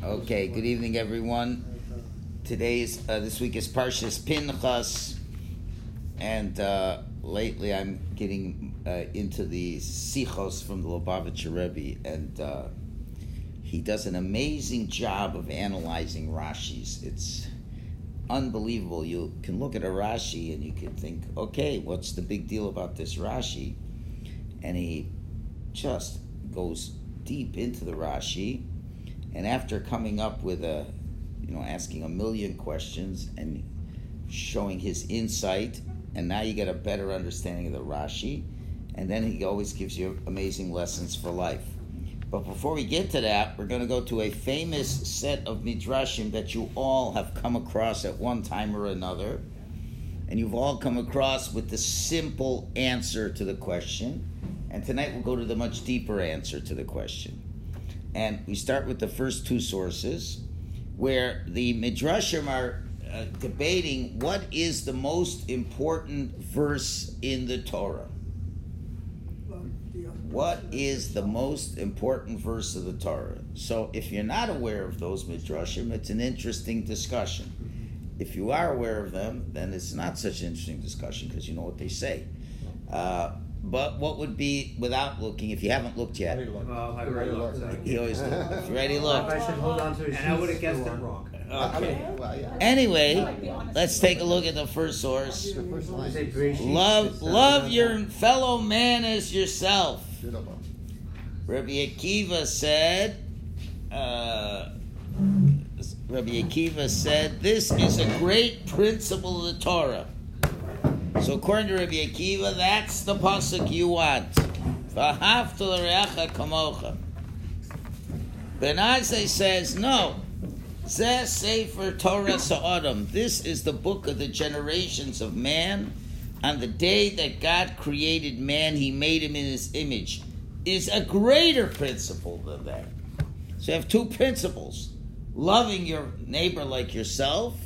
Okay, good evening, everyone. Today's uh, this week is Parshas Pinchas, and uh, lately I'm getting uh, into the Sichos from the Lubavitcher Rebbe, and uh, he does an amazing job of analyzing Rashi's. It's unbelievable. You can look at a Rashi and you can think, okay, what's the big deal about this Rashi? And he just goes deep into the Rashi, and after coming up with a, you know, asking a million questions and showing his insight, and now you get a better understanding of the Rashi, and then he always gives you amazing lessons for life. But before we get to that, we're going to go to a famous set of midrashim that you all have come across at one time or another, and you've all come across with the simple answer to the question. And tonight we'll go to the much deeper answer to the question. And we start with the first two sources, where the midrashim are uh, debating what is the most important verse in the Torah. What is the most important verse of the Torah? So, if you're not aware of those midrashim, it's an interesting discussion. If you are aware of them, then it's not such an interesting discussion because you know what they say. Uh, but what would be without looking? If you haven't looked yet, Well, I already looked. you always look. If you look. I should hold on to his And I would have guessed for it one. wrong. Okay. Anyway, let's take a look at the first source. The first line. Is it Bereshit? Love, love your fellow man as yourself. Rabbi Akiva said, uh, Rabbi Akiva said, this is a great principle of the Torah. So according to Rabbi Akiva, that's the pasuk you want. V'ahavta l'reacha kamocha. Ben Azzai says, no. Zeh Sefer Torah Sa'adam. This is the book of the generations of man. On the day that God created man, he made him in his image. Is a greater principle than that. So you have two principles loving your neighbor like yourself,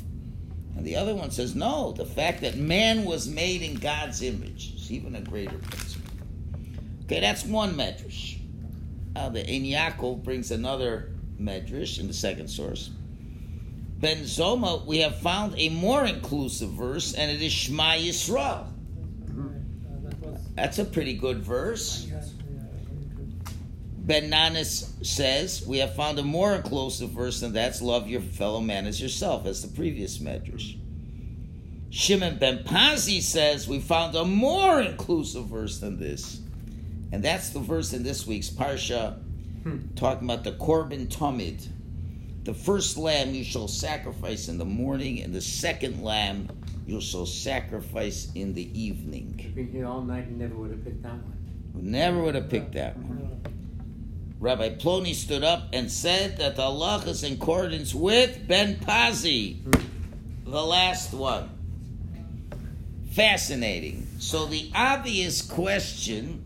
and the other one says, no, the fact that man was made in God's image is even a greater principle. Okay, that's one medrash. Uh, the Ein Yaakov brings another medrash in the second source. Ben Zoma, we have found a more inclusive verse, and it is Shema Yisrael. That's a pretty good verse. Ben Nanis says, we have found a more inclusive verse than that's love your fellow man as yourself, as the previous medrash. Shimon Ben Pazi says, we found a more inclusive verse than this. And that's the verse in this week's Parsha, hmm. talking about the Korban Tamid. The first lamb you shall sacrifice in the morning, and the second lamb you shall sacrifice in the evening. Been here all night and never would have picked that one. Never would have picked that one. Rabbi Ploni stood up and said that the Allah is in accordance with Ben Pazi, the last one. Fascinating. So the obvious question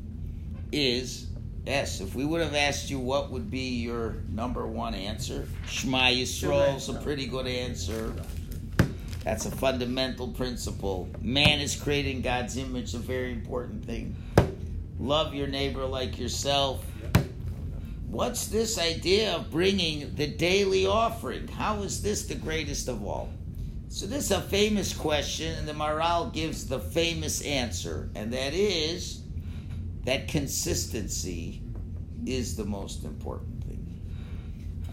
is, yes, if we would have asked you what would be your number one answer, Shema Yisrael's a pretty good answer. That's a fundamental principle. Man is created in God's image, a very important thing. Love your neighbor like yourself. What's this idea of bringing the daily offering? How is this the greatest of all? So this is a famous question, and the Maharal gives the famous answer, and that is that consistency is the most important thing.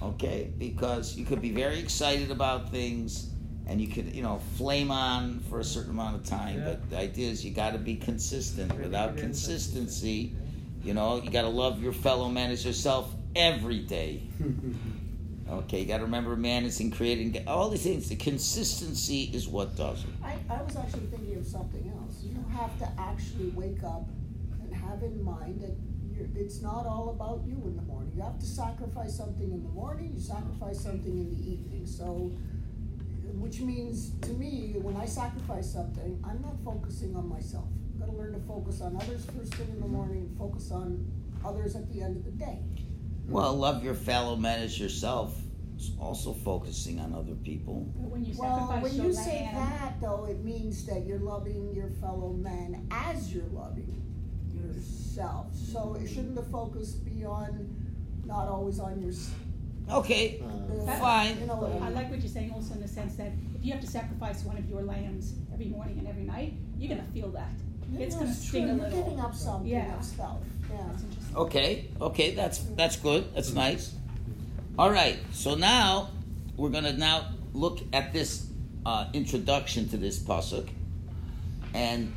Okay? Because you could be very excited about things and you could, you know, flame on for a certain amount of time, but the idea is you got to be consistent. Without consistency, you know, you got to love your fellow man as yourself every day. Okay, you got to remember man is in creating all these things. The consistency is what does it. I, I was actually thinking of something else. You have to actually wake up and have in mind that you're, it's not all about you in the morning. You have to sacrifice something in the morning, you sacrifice something in the evening. So, which means to me, when I sacrifice something, I'm not focusing on myself. I've got to learn to focus on others first thing in the morning, focus on others at the end of the day. Well, love your fellow man as yourself. is Also focusing on other people. But when you Well, when you say lamb, that, though, it means that you're loving your fellow man as you're loving yourself. So it shouldn't the focus be on, not always on your, Okay, Uh, fine. You know I I like what you're saying also in the sense that if you have to sacrifice one of your lambs every morning and every night, you're gonna feel that. It's gonna sting true. a You're little. giving up something Yeah. of stuff, yeah. That's interesting. Okay, okay, that's that's good. That's nice. All right, so now we're gonna now look at this uh, introduction to this pasuk and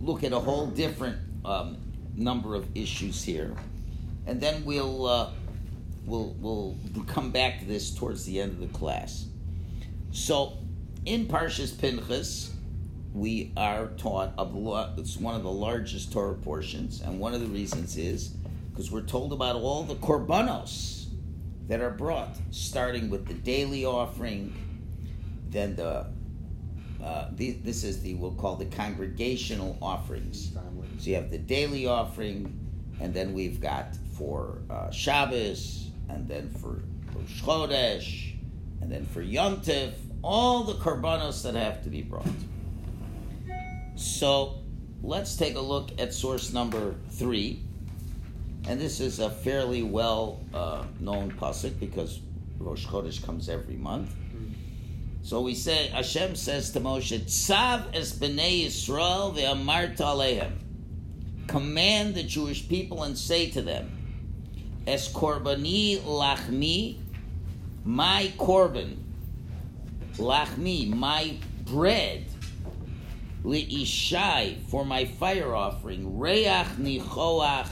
look at a whole different um, number of issues here, and then we'll uh, we'll we'll come back to this towards the end of the class. So, in Parshas Pinchas, we are taught of it's one of the largest Torah portions, and one of the reasons is because we're told about all the korbanos that are brought, starting with the daily offering, then the uh, the, this is the we'll call the congregational offerings. So you have the daily offering, and then we've got for uh, Shabbos, and then for Rosh Chodesh, and then for Yom Tov, all the korbanos that have to be brought. So let's take a look at source number three. And this is a fairly well uh, known pasuk because Rosh Chodesh comes every month. So we say Hashem says to Moshe, "Tzav es bnei Yisrael ve'amarta alehem." Command the Jewish people and say to them, "Es korbani lachmi, my korban, lachmi, my bread, for my fire offering, reach nichoach,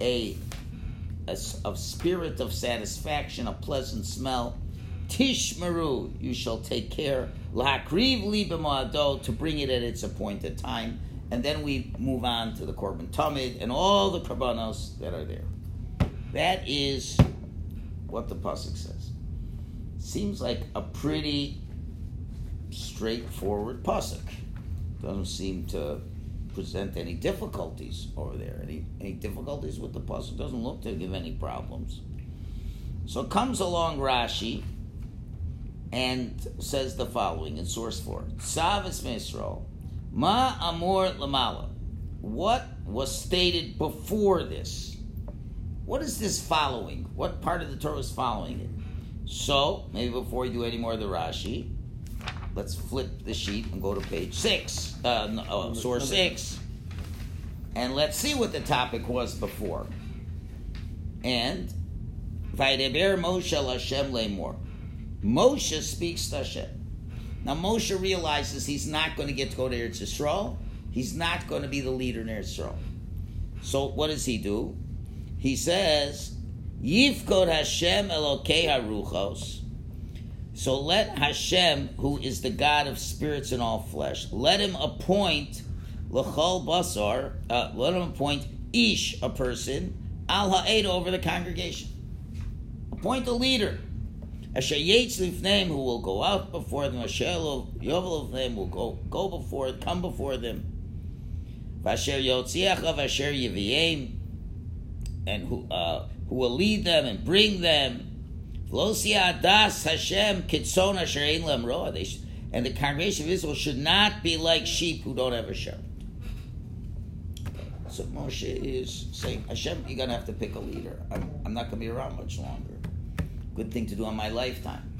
a, a of spirit of satisfaction, a pleasant smell." Tishmeru, you shall take care. Lahakriv libamado, to bring it at its appointed time. And then we move on to the Korban Tamid and all the korbanos that are there. That is what the Pasuk says. Seems like a pretty straightforward Pasuk. Doesn't seem to present any difficulties over there. Any, any difficulties with the Pasuk? Doesn't look to give any problems. So comes along Rashi and says the following in source 4 Savas Misrael, Ma Amor Lamala. What was stated before this? What is this following? What part of the Torah is following it? So, maybe before we do any more of the Rashi, let's flip the sheet and go to page 6, uh, no, oh, source 6, and let's see what the topic was before. And, Vaideber Moshe Hashem Lemor. Moshe speaks to Hashem. Now Moshe realizes he's not going to get to go to Eretz Yisrael. He's not going to be the leader in Eretz Yisrael. So what does he do? He says, Yifkod Hashem Elokei Haruchos. So let Hashem, who is the God of spirits and all flesh, let him appoint L'chol Basar, uh, let him appoint Ish, a person, Al Ha'ed over the congregation. Appoint a leader. Yates Lifneim, who will go out before them, Asher Yovel Lifneim will go, go before, come before them. Vasher Yotziach of Asher Yiviyim, and who, uh, who will lead them and bring them. Hashem And the congregation of Israel should not be like sheep who don't have a shepherd. So Moshe is saying, Hashem, you're going to have to pick a leader. I'm, I'm not going to be around much longer. Good thing to do in my lifetime.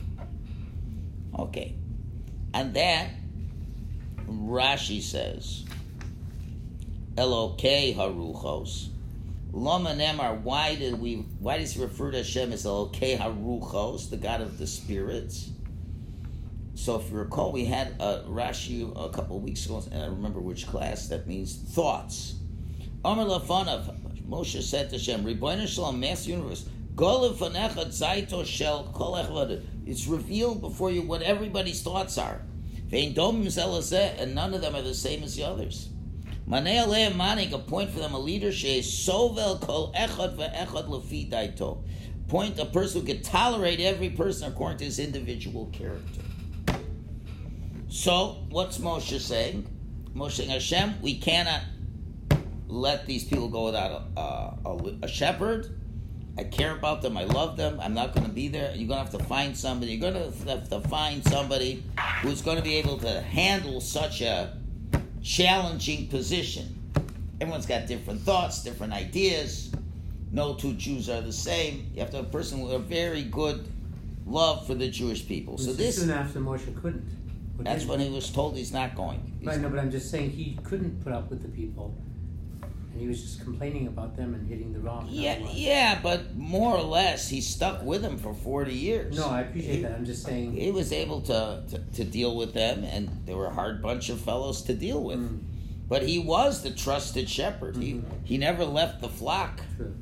Okay. And that, Rashi says, Elokei Haruchos. Lama Nemar, why did we why does he refer to Hashem as Elokei Haruchos, the God of the spirits? So if you recall, we had a Rashi a couple of weeks ago, and I remember which class that means thoughts. Amar Lafanav, Moshe said to Hashem, Ribono Shalom, Master Universe. It's revealed before you what everybody's thoughts are. And none of them are the same as the others. Manei aleim manik, appoint for them a leader, she sovel kol echad ve'echad lefi daito. Point a person who can tolerate every person according to his individual character. So, what's Moshe saying? Moshe saying, Hashem, we cannot let these people go without a, a, a shepherd. I care about them. I love them. I'm not going to be there. You're going to have to find somebody. You're going to have to find somebody who's going to be able to handle such a challenging position. Everyone's got different thoughts, different ideas. no two Jews are the same. You have to have a person with a very good love for the Jewish people. So This soon after Moshe couldn't. That's when he was told he's not going. He's- Right, no, but I'm just saying he couldn't put up with the people, and he was just complaining about them and hitting the rock. Yeah, yeah, but more or less, he stuck with them for forty years. No, I appreciate that. I'm just saying. He was able to, to, to deal with them, and they were a hard bunch of fellows to deal with. Mm, But he was the trusted shepherd. Mhm. He he never left the flock. true.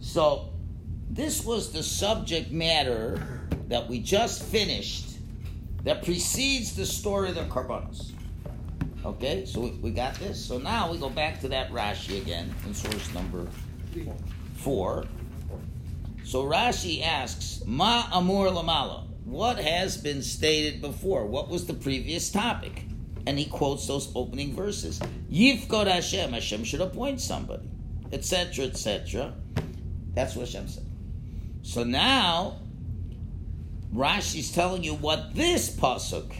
So, this was the subject matter that we just finished that precedes the story of the Karbanos. Okay, so we, we got this. So now we go back to that Rashi again in source number four. So Rashi asks, Ma Amur Lamala, what has been stated before? What was the previous topic? And he quotes those opening verses. Yifkod Hashem, Hashem should appoint somebody, etc., etc. That's what Hashem said. So now, Rashi's telling you what this pasuk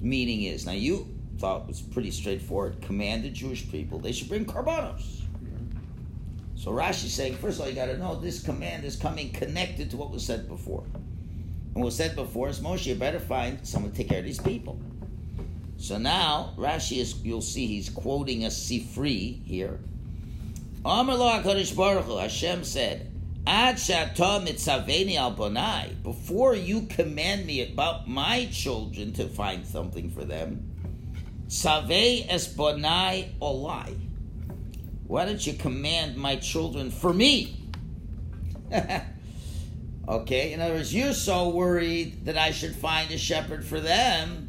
meaning is. Now you thought was pretty straightforward. Command the Jewish people they should bring karbanos. So Rashi's saying, first of all, you got to know this command is coming connected to what was said before. And what was said before is Moshe, you better find someone to take care of these people. So now Rashi is, you'll see he's quoting a Sifri here. Hashem said, before you command me about my children to find something for them, Savei es bonai olai. Why don't you command my children for me? okay, in other words, you're so worried that I should find a shepherd for them.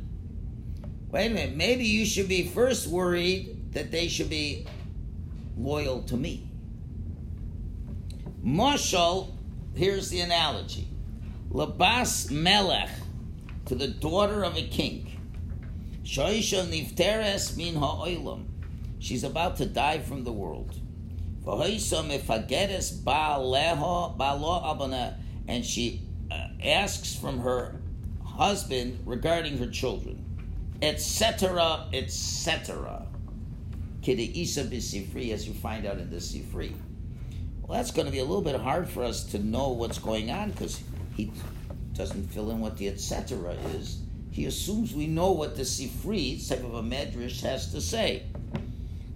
Wait a minute, maybe you should be first worried that they should be loyal to me. Mashal, here's the analogy. Labas Melech, to the daughter of a king. Shoisha nifteres min ha'olam. She's about to die from the world. And she uh, asks from her husband regarding her children. Etc., etc. Kide Isa b'sifri, as you find out in the Sifri. Well, that's going to be a little bit hard for us to know what's going on because he doesn't fill in what the etc. is. He assumes we know what the Sifri, type of a medrash, has to say.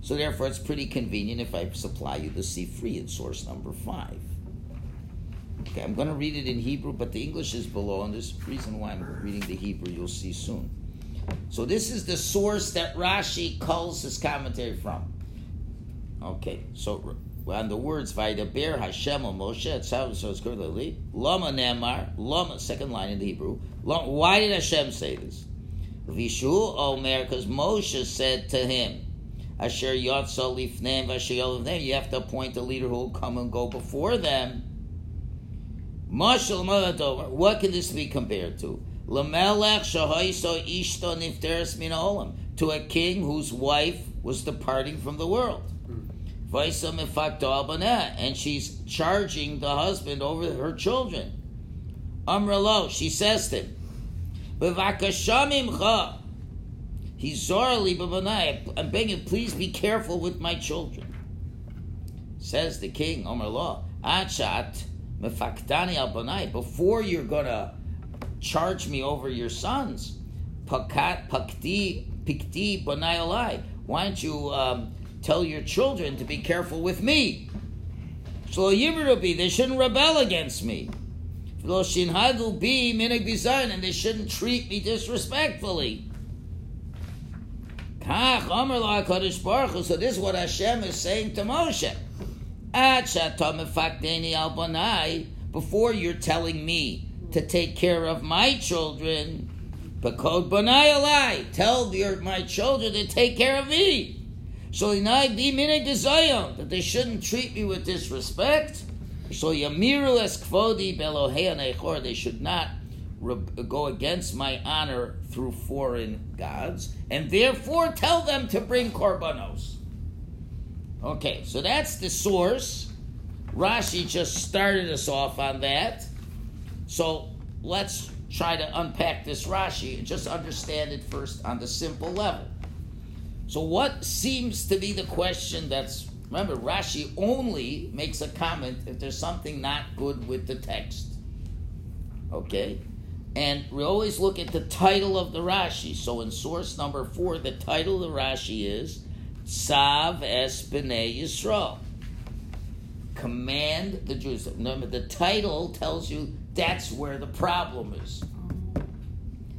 So therefore, it's pretty convenient if I supply you the Sifri in source number five. Okay, I'm going to read it in Hebrew, but the English is below, and there's a reason why I'm reading the Hebrew. You'll see soon. So this is the source that Rashi calls his commentary from. Okay, so on the words Vaidaber Hashem or Moshe, it sounds. Lama Nemar, Lama, second line in the Hebrew. Why did Hashem say this? Vishu Omer, because Moshe said to him, Asher Yotza Lifnem, you have to appoint a leader who will come and go before them. What can this be compared to? To a king whose wife was departing from the world. Hmm. And she's charging the husband over her children. Amralo, she says to him, Bevakashamimcha, Hizorli Babanai, I'm begging please be careful with my children. Says the king, Amralo, Achat Mefaktani Albanai, before you're gonna charge me over your sons, Pakat Pakti Pikti Banai why don't you um, tell your children to be careful with me. They shouldn't rebel against me. And they shouldn't treat me disrespectfully. So this is what Hashem is saying to Moshe. Before you're telling me to take care of my children, tell your, my children to take care of me. So that they shouldn't treat me with disrespect. So yamiru es kvodi They should not go against my honor through foreign gods, and therefore tell them to bring korbanos. Okay, so that's the source. Rashi just started us off on that. So let's try to unpack this Rashi and just understand it first on the simple level. So, what seems to be the question that's Remember, Rashi only makes a comment if there's something not good with the text. Okay? And we always look at the title of the Rashi. So in source number four, the title of the Rashi is Sav Es B'nai Yisrael. Command the Jews. Remember, the title tells you that's where the problem is.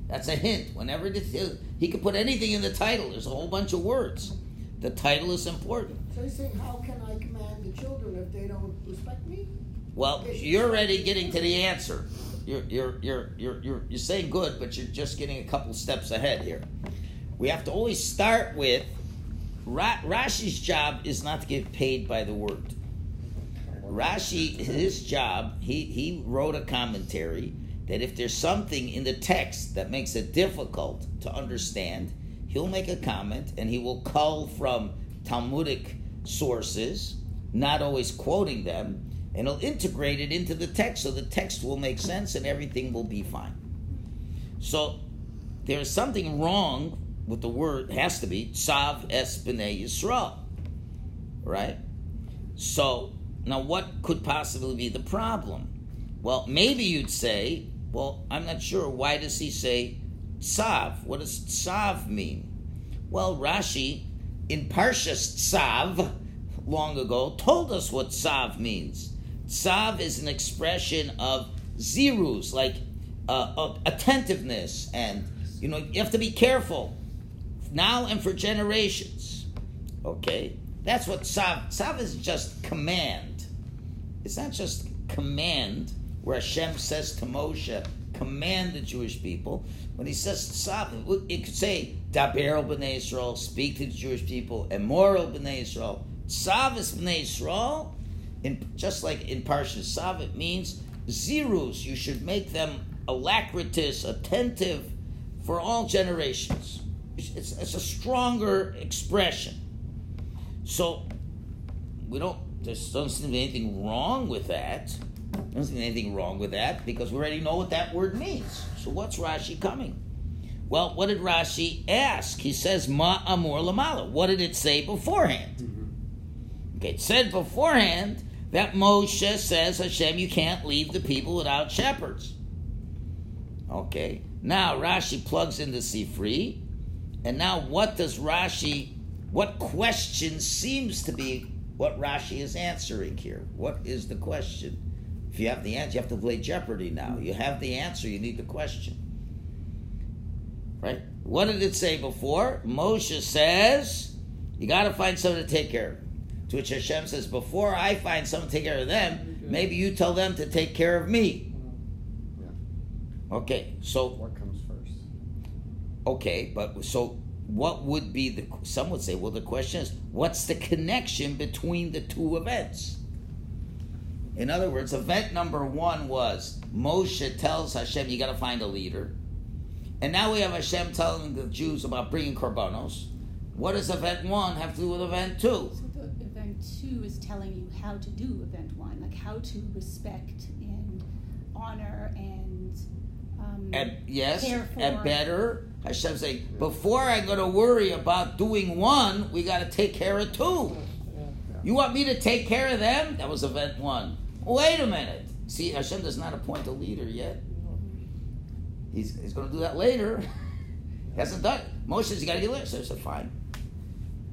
That's a hint. Whenever it is, he could put anything in the title. There's a whole bunch of words. The title is important. So he's saying, how can I command the children if they don't respect me? Well, you're already getting to the answer. You're, you're, you're, you're, you're, you're saying good, but you're just getting a couple steps ahead here. We have to always start with Ra- Rashi's job is not to get paid by the word. Rashi, his job, he, he wrote a commentary that if there's something in the text that makes it difficult to understand, he'll make a comment and he will cull from Talmudic sources, not always quoting them, and he'll integrate it into the text so the text will make sense and everything will be fine. So there's something wrong with the word, has to be, Sav Es B'nai Yisrael. Right? So, now what could possibly be the problem? Well, maybe you'd say, well, I'm not sure. Why does he say Tsav? What does Tsav mean? Well, Rashi in Parshas Tsav long ago told us what Tsav means. Tsav is an expression of zirus, like uh, of attentiveness, and you know you have to be careful now and for generations. Okay, that's what Tsav. Tsav is just command. It's not just command where Hashem says to Moshe, command the Jewish people. When he says Tsav, it could say Daber b'nei Yisrael, speak to the Jewish people, Emoral b'nei Yisrael. Tsav is b'nei Yisrael. In, just like in Parshas Tsav, it means zirus. You should make them alacritous, attentive for all generations. It's, it's, it's a stronger expression. So we don't. There doesn't seem to be anything wrong with that. Seem to be anything wrong with that because we already know what that word means. So what's Rashi coming? Well, what did Rashi ask? He says Ma Amor Lamala. What did it say beforehand? Mm-hmm. Okay, it said beforehand that Moshe says, Hashem, you can't leave the people without shepherds. Okay, now Rashi plugs in the Sifri, and now what does Rashi, what question seems to be what Rashi is answering here? What is the question? If you have the answer, you have to play Jeopardy now. You have the answer, you need the question. Right? What did it say before? Moshe says, you got to find someone to take care of. To which Hashem says, before I find someone to take care of them, maybe you tell them to take care of me. Okay, so What comes first? Okay, but so what would be the? Some would say, well, the question is, what's the connection between the two events? In other words, event number one was Moshe tells Hashem, you got to find a leader, and now we have Hashem telling the Jews about bringing korbanos. What does event one have to do with event two? So the event two is telling you how to do event one, like how to respect and honor and um, And yes, care for. and better. Hashem saying, before I got to worry about doing one, we got to take care of two. You want me to take care of them? That was event one. Wait a minute. See, Hashem does not appoint a leader yet. He's, he's going to do that later. he hasn't done it. Moshe says, you got to get leader. So I said, fine.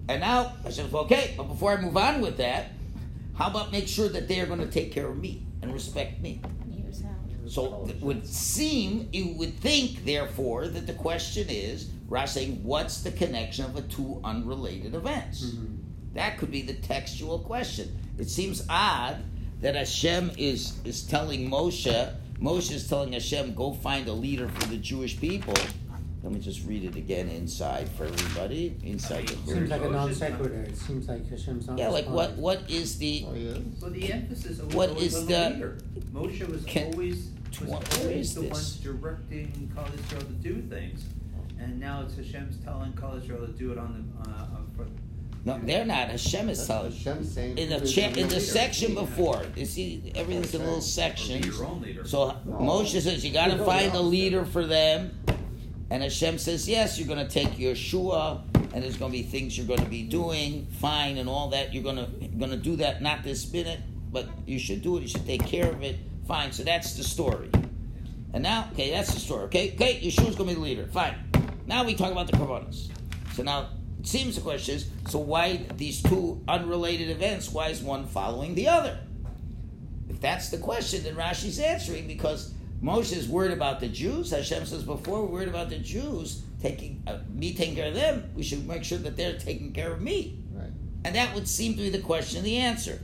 And now Hashem says, okay, but before I move on with that, how about make sure that they are going to take care of me and respect me? So it would seem, you would think, therefore, that the question is, Rash saying, what's the connection of the two unrelated events? Mm-hmm. That could be the textual question. It seems odd that Hashem is, is telling Moshe, Moshe is telling Hashem, go find a leader for the Jewish people. Let me just read it again inside for everybody. Inside the Seems like a non is sequitur. It seems like Hashem's not Yeah, like what, what is the, Oh, yeah. Well, the emphasis was What always is on the- the leader. Moshe was Can- always, was What- always the this? ones directing Klal Yisrael to do things. And now it's Hashem's telling Klal Yisrael to do it on the, uh, uh, for. No, they're not. Hashem is telling. Hashem saying in the cha- in the leader. section Yeah. before, you see everything's in little Or sections. be your own leader. So No. Moshe says you got to find a leader for them, and Hashem says yes, you're going to take Yeshua and there's going to be things you're going to be doing, fine, and all that. You're going to going to do that not this minute, but you should do it. You should take care of it. Fine. So that's the story. And now, okay, that's the story. Okay, okay, Yeshua's going to be the leader. Fine. Now we talk about the korbanos. So now it seems the question is, so why these two unrelated events? Why is one following the other? If that's the question, then Rashi's answering because Moshe is worried about the Jews. Hashem says before we're worried about the Jews taking uh, me taking care of them. We should make sure that they're taking care of me. Right. And that would seem to be the question and the answer.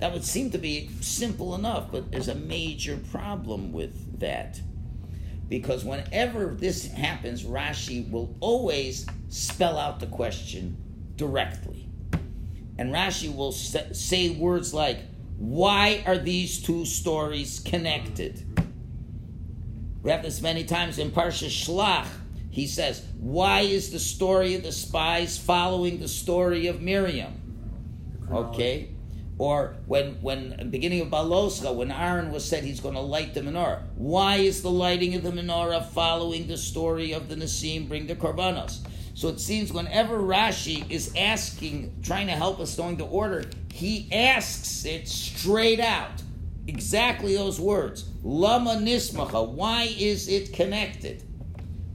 That would seem to be simple enough, but there's a major problem with that. Because whenever this happens, Rashi will always spell out the question directly. And Rashi will say words like, Why are these two stories connected? We have this many times in Parsha Shlach. He says, Why is the story of the spies following the story of Miriam? Okay? Or when when beginning of Beha'aloscha, when Aaron was said he's going to light the menorah, why is the lighting of the menorah following the story of the Nesiim bring the korbanos? So it seems whenever Rashi is asking, trying to help us knowing the order, he asks it straight out. Exactly those words. Lama nismacha. Why is it connected?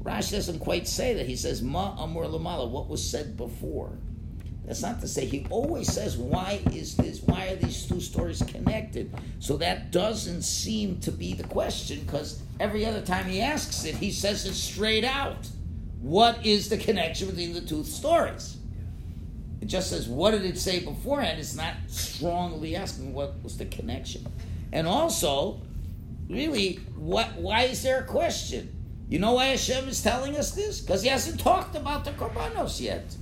Rashi doesn't quite say that. He says ma amur lamala. What was said before? That's not to say he always says why is this? Why are these two stories connected? So that doesn't seem to be the question because every other time he asks it, he says it straight out. What is the connection between the two stories? It just says what did it say beforehand. It's not strongly asking what was the connection, and also, really, what? Why is there a question? You know why Hashem is telling us this? Because he hasn't talked about the korbanos yet.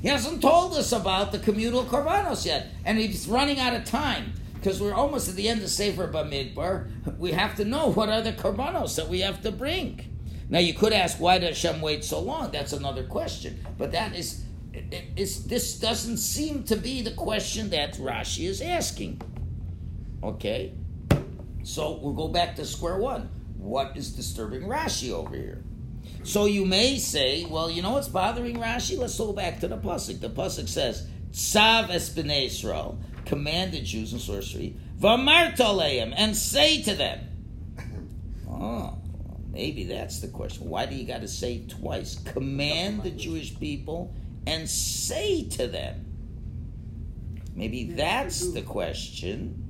He hasn't told us about the communal korbanos yet, and he's running out of time because we're almost at the end of Sefer Bamidbar. We have to know what are the korbanos that we have to bring. Now you could ask why does Hashem wait so long? That's another question, but that is, it, it's, this doesn't seem to be the question that Rashi is asking. Okay, so we'll go back to square one. What is disturbing Rashi over here? So you may say, well, you know what's bothering Rashi? Let's go back to the pasuk. The pasuk says, "Tzav es Israel, command the Jews in sorcery, v'amartaleim, and say to them." Oh, maybe that's the question. Why do you got to say twice? Command the Jewish people and say to them. Maybe that's the question.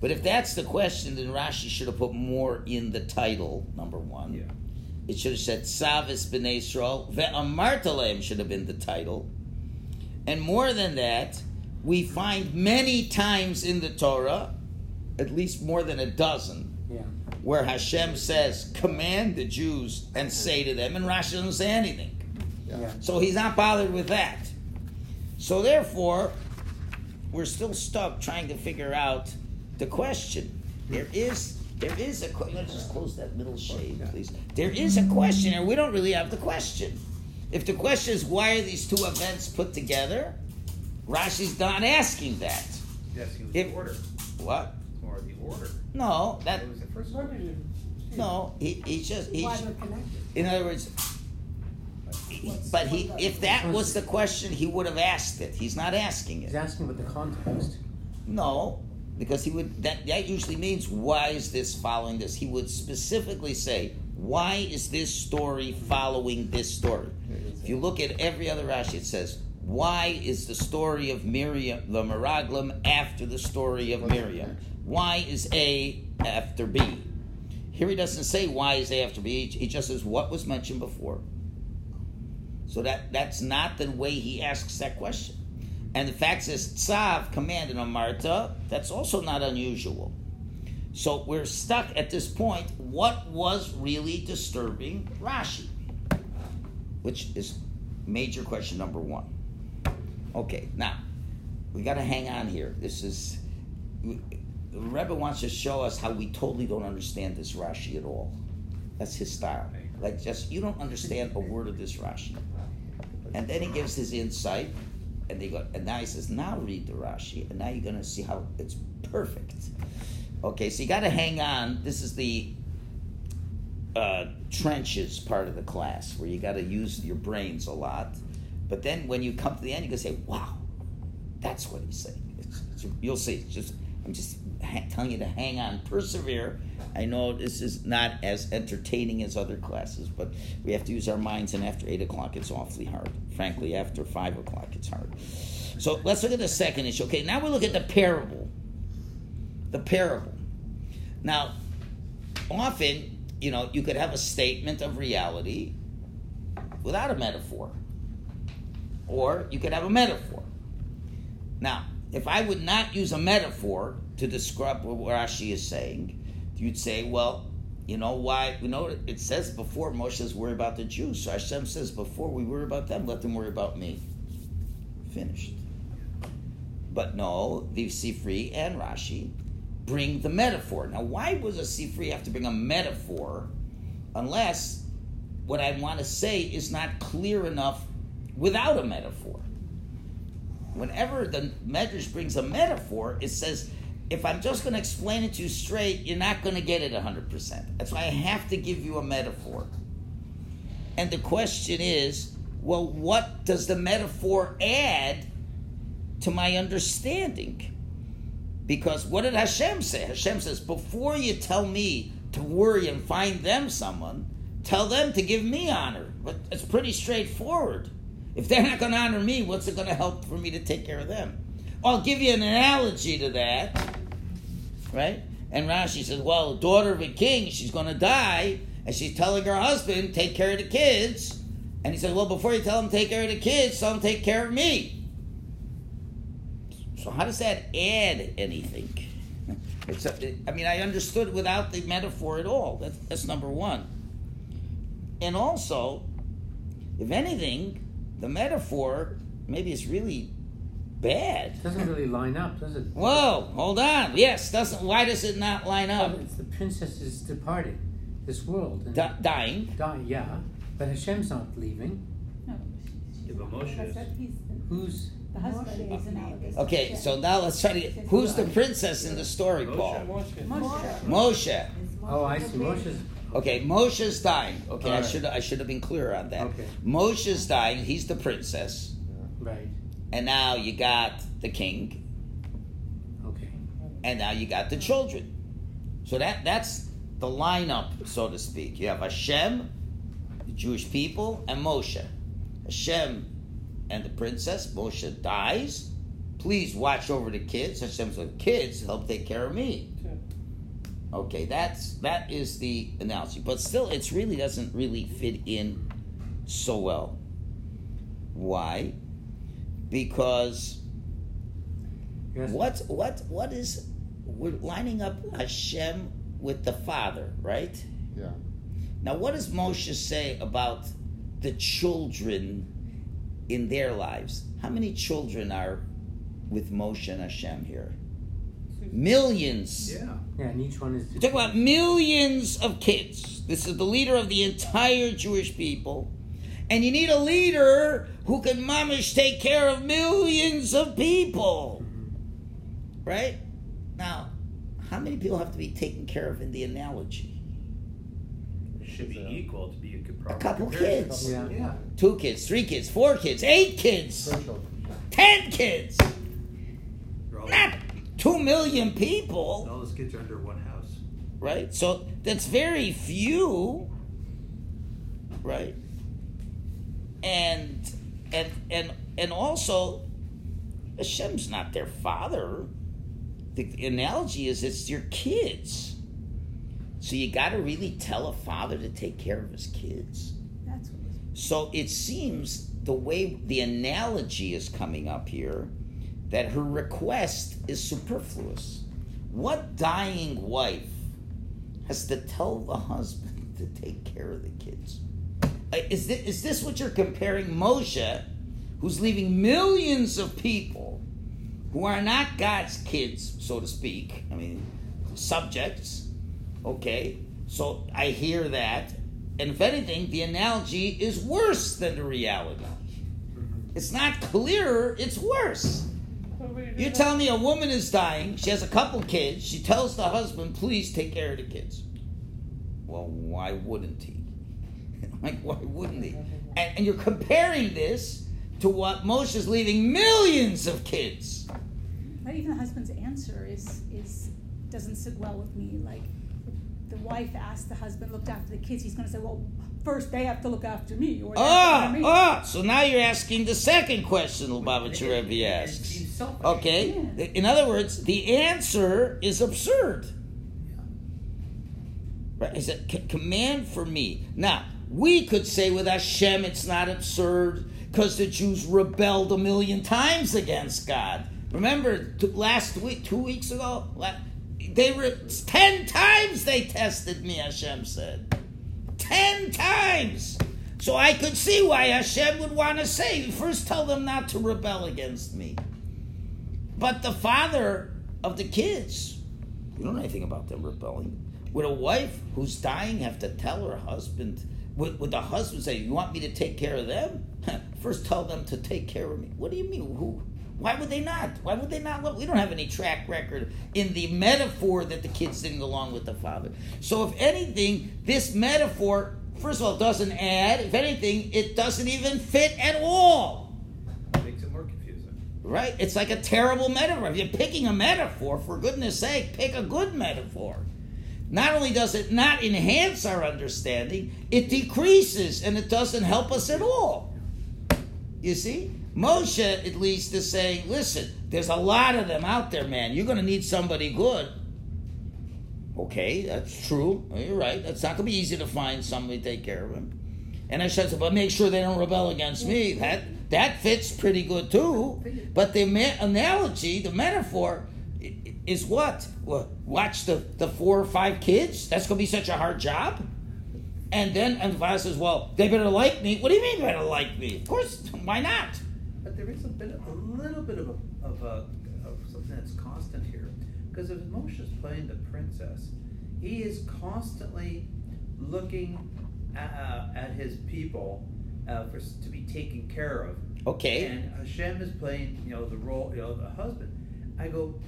But if that's the question, then Rashi should have put more in the title. Number one. Yeah. It should have said Savis b'nei Yisrael. Ve'amartalem should have been the title. And more than that, we find many times in the Torah, at least more than a dozen, Yeah. Where Hashem says, command the Jews and say to them, and Rashi doesn't say anything. Yeah. So he's not bothered with that. So therefore, we're still stuck trying to figure out the question. There is there is a question. Let's just close that middle shade, please. There is a question, and we don't really have the question. If the question is why are these two events put together, Rashi's not asking that. Yes, he was If- the order. What? It's more the order. No, that It was the first What order. did no. He he just he. Why they're connected? In other words, What's- but he if that was the question, he would have asked it. He's not asking it. He's asking about the context. No, because he would that that usually means why is this following this? He would specifically say why is this story following this story? If you look at every other Rashi, it says why is the story of Miriam the Meraglim after the story of Miriam? Why is A after B? Here he doesn't say why is A after B. He just says what was mentioned before. So that that's not the way he asks that question. And the fact says tzav, command, and amarta, that's also not unusual. So we're stuck at this point. What was really disturbing Rashi? Which is major question number one. Okay, now we got to hang on here. This is the Rebbe wants to show us how we totally don't understand this Rashi at all. That's his style. Like just you don't understand a word of this Rashi. And then he gives his insight, and they go, and now he says, now read the Rashi, and now you're gonna see how it's perfect. Okay, so you got to hang on. This is the uh, trenches part of the class where you got to use your brains a lot. But then when you come to the end, you can say, "Wow, that's what he's saying." It's, it's, you'll see. It's just I'm just telling you to hang on, persevere. I know this is not as entertaining as other classes, but we have to use our minds. And after eight o'clock, it's awfully hard. Frankly, after five o'clock, it's hard. So let's look at the second issue. Okay, now we look at the parable. The parable. Now, often, you know, you could have a statement of reality without a metaphor, or you could have a metaphor. Now, if I would not use a metaphor to describe what Rashi is saying, you'd say, well, you know why? You know it says before Moshe's worry about the Jews. So Hashem says before we worry about them, let them worry about me. Finished. But no, the Sifri and Rashi bring the metaphor. Now, why does a Sifri have to bring a metaphor unless what I want to say is not clear enough without a metaphor? Whenever the Medrash brings a metaphor, it says, if I'm just going to explain it to you straight, you're not going to get it 100%. That's why I have to give you a metaphor. And the question is, well, what does the metaphor add to my understanding? Because what did Hashem say? Hashem says, before you tell me to worry and find them someone, tell them to give me honor. But it's pretty straightforward. If they're not going to honor me, what's it going to help for me to take care of them? I'll give you an analogy to that, right? And Rashi says, well, daughter of a king, she's going to die, and she's telling her husband, take care of the kids. And he says, well, before you tell him take care of the kids, tell him take care of me. So how does that add anything? A, I mean, I understood without the metaphor at all. That's, that's number one. And also, if anything, the metaphor maybe it's really bad. It doesn't really line up, does it? Whoa, hold on. Yes, doesn't. Why does it not line up? Well, it's the princess is departing this world and Di- dying. dying. Yeah, but Hashem's not leaving. No. Yeah, but Moshe is. what he's Who's the husband is analogous. Okay, so now let's try to get. Who's the princess in the story, Paul? Moshe. Moshe. Oh, I see. Moshe's. Okay, Moshe's dying. Okay, I should I should have been clearer on that. Okay. Moshe's dying. He's the princess, Right. and now you got the king, Okay. and now you got the children. So that that's the lineup, so to speak. You have Hashem, the Jewish people, and Moshe. Hashem and the princess. Moshe dies. Please watch over the kids. Hashem says, "Kids, help take care of me." Okay, that's that is the analogy, but still, it really doesn't really fit in so well. Why? Because Yes. what what what is we're lining up Hashem with the Father, right? Yeah. Now, what does Moshe say about the children in their lives? How many children are with Moshe and Hashem here? Millions. Yeah. Yeah, and each one is. We're talking about millions of kids. This is the leader of the entire Jewish people. And you need a leader who can mamish take care of millions of people. Mm-hmm. Right? Now, how many people have to be taken care of in the analogy? It should be equal to be a good proper couple kids. Yeah. Yeah. Two kids, three kids, four kids, eight kids, ten kids. Not two million people. All those kids are under one house. right? So that's very few, right? And and and and also, Hashem's not their father. The analogy is it's your kids. So you got to really tell a father to take care of his kids. That's what it's. So it seems the way the analogy is coming up here that her request is superfluous. What dying wife has to tell the husband to take care of the kids? Uh, Is this, is this what you're comparing Moshe, who's leaving millions of people who are not God's kids, so to speak? I mean, subjects. Okay, so I hear that, and if anything, the analogy is worse than the reality. It's not clearer; it's worse. You tell me a woman is dying. She has a couple kids. She tells the husband, "Please take care of the kids." Well, why wouldn't he? like, why wouldn't he? And, and you're comparing this to what Moshe's leaving millions of kids. Even the husband's answer is is doesn't sit well with me. Like the wife asked the husband looked after the kids, he's going to say, "Well, first they have to look after me." Or they have to Ah, honor me. ah. So now you're asking the second question Lubavitcher It- it- Rebbe asks. Okay? Yeah. In other words, the answer is absurd. Right? A c- command for me. Now, we could say with Hashem it's not absurd because the Jews rebelled a million times against God. Remember last week, two weeks ago? They were ten times they tested me, Hashem said. Ten times. So I could see why Hashem would want to say, first tell them not to rebel against me. But the father of the kids, we don't know anything about them rebelling. Would a wife who's dying have to tell her husband? Would, would the husband say, "You want me to take care of them? First, tell them to take care of me." What do you mean? Who? Why would they not? Why would they not? We don't have any track record in the metaphor that the kids didn't go along with the father. So, if anything, this metaphor, first of all, doesn't add. If anything, it doesn't even fit at all. Makes it more confusing. Right? It's like a terrible metaphor. If you're picking a metaphor, for goodness sake, pick a good metaphor. Not only does it not enhance our understanding, it decreases and it doesn't help us at all. You see? Moshe, at least, is saying, listen, there's a lot of them out there, man. You're going to need somebody good. Okay, that's true. You're right. It's not going to be easy to find somebody to take care of him. And I said, but make sure they don't rebel against me. That that fits pretty good too. But the analogy, the metaphor, is what? Watch the, the four or five kids. That's going to be such a hard job. And then and father says, well, they better like me. What do you mean better like me? Of course, why not? There is a bit, of, a little bit of a, of a, of something that's constant here, because if Moshe's playing the princess, he is constantly looking at, uh, at his people uh, for to be taken care of. Okay. And Hashem is playing, you know, the role, you know, the husband. I go,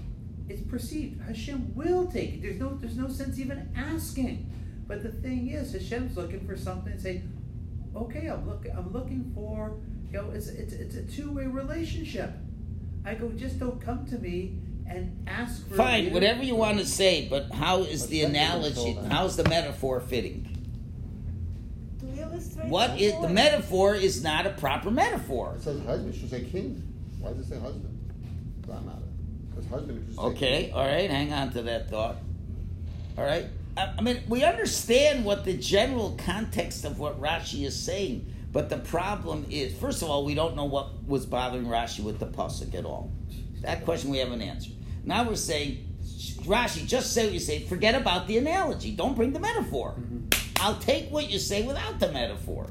it's perceived. Hashem will take it. There's no, there's no sense even asking. But the thing is, Hashem's looking for something and say, okay, I'm looking, I'm looking for, you know, it's it's it's a two way relationship. I go, just don't come to me and ask for. Fine, either- whatever you want to say, but how is the But that's analogy, we told them. how's the metaphor fitting? To illustrate What the is, the metaphor is not a proper metaphor. It says husband, it should say king. Why does it say husband? That matter? Because husband, it should say Okay, king. all right, hang on to that thought. All right, I, I mean, we understand what the general context of what Rashi is saying, but the problem is, first of all, we don't know what was bothering Rashi with the pasuk at all. That question we haven't answered. Now we're saying, Rashi, just say what you say. Forget about the analogy. Don't bring the metaphor. Mm-hmm. I'll take what you say without the metaphor.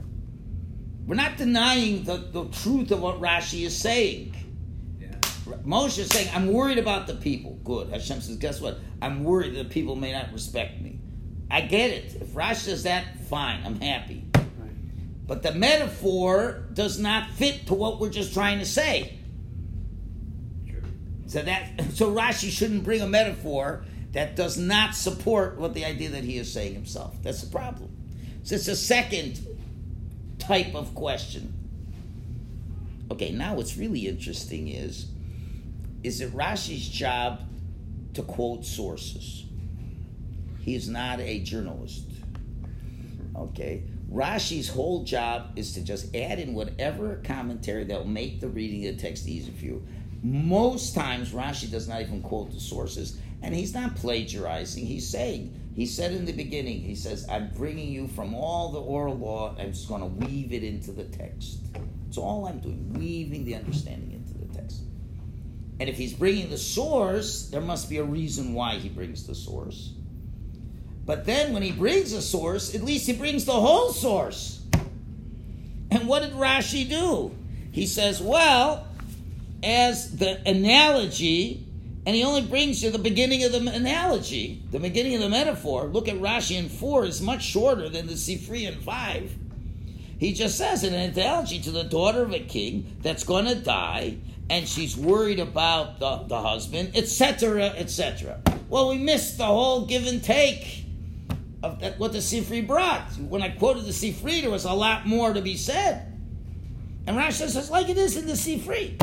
We're not denying the, the truth of what Rashi is saying. Yeah. Moshe is saying, I'm worried about the people. Good. Hashem says, guess what? I'm worried that people may not respect me. I get it. If Rashi says that, fine. I'm happy. But the metaphor does not fit to what we're just trying to say. True. So that so Rashi shouldn't bring a metaphor that does not support what the idea that he is saying himself. That's the problem. So it's a second type of question. Okay, now what's really interesting is is it Rashi's job to quote sources? He is not a journalist. Okay? Rashi's whole job is to just add in whatever commentary that will make the reading of the text easier for you. Most times, Rashi does not even quote the sources, and he's not plagiarizing. He's saying, he said in the beginning, he says, I'm bringing you from all the oral law, I'm just going to weave it into the text. That's all I'm doing, weaving the understanding into the text. And if he's bringing the source, there must be a reason why he brings the source. But then when he brings a source, at least he brings the whole source. And what did Rashi do? He says, well, as the analogy, and he only brings you the beginning of the analogy, the beginning of the metaphor. Look at Rashi in 4 is much shorter than the Sifri in 5. He just says an analogy to the daughter of a king that's going to die, and she's worried about the, the husband, etc., etc. Well, we missed the whole give and take of that, what the Sifri brought. When I quoted the Sifri, there was a lot more to be said. And Rashi says, like it is in the Sifri.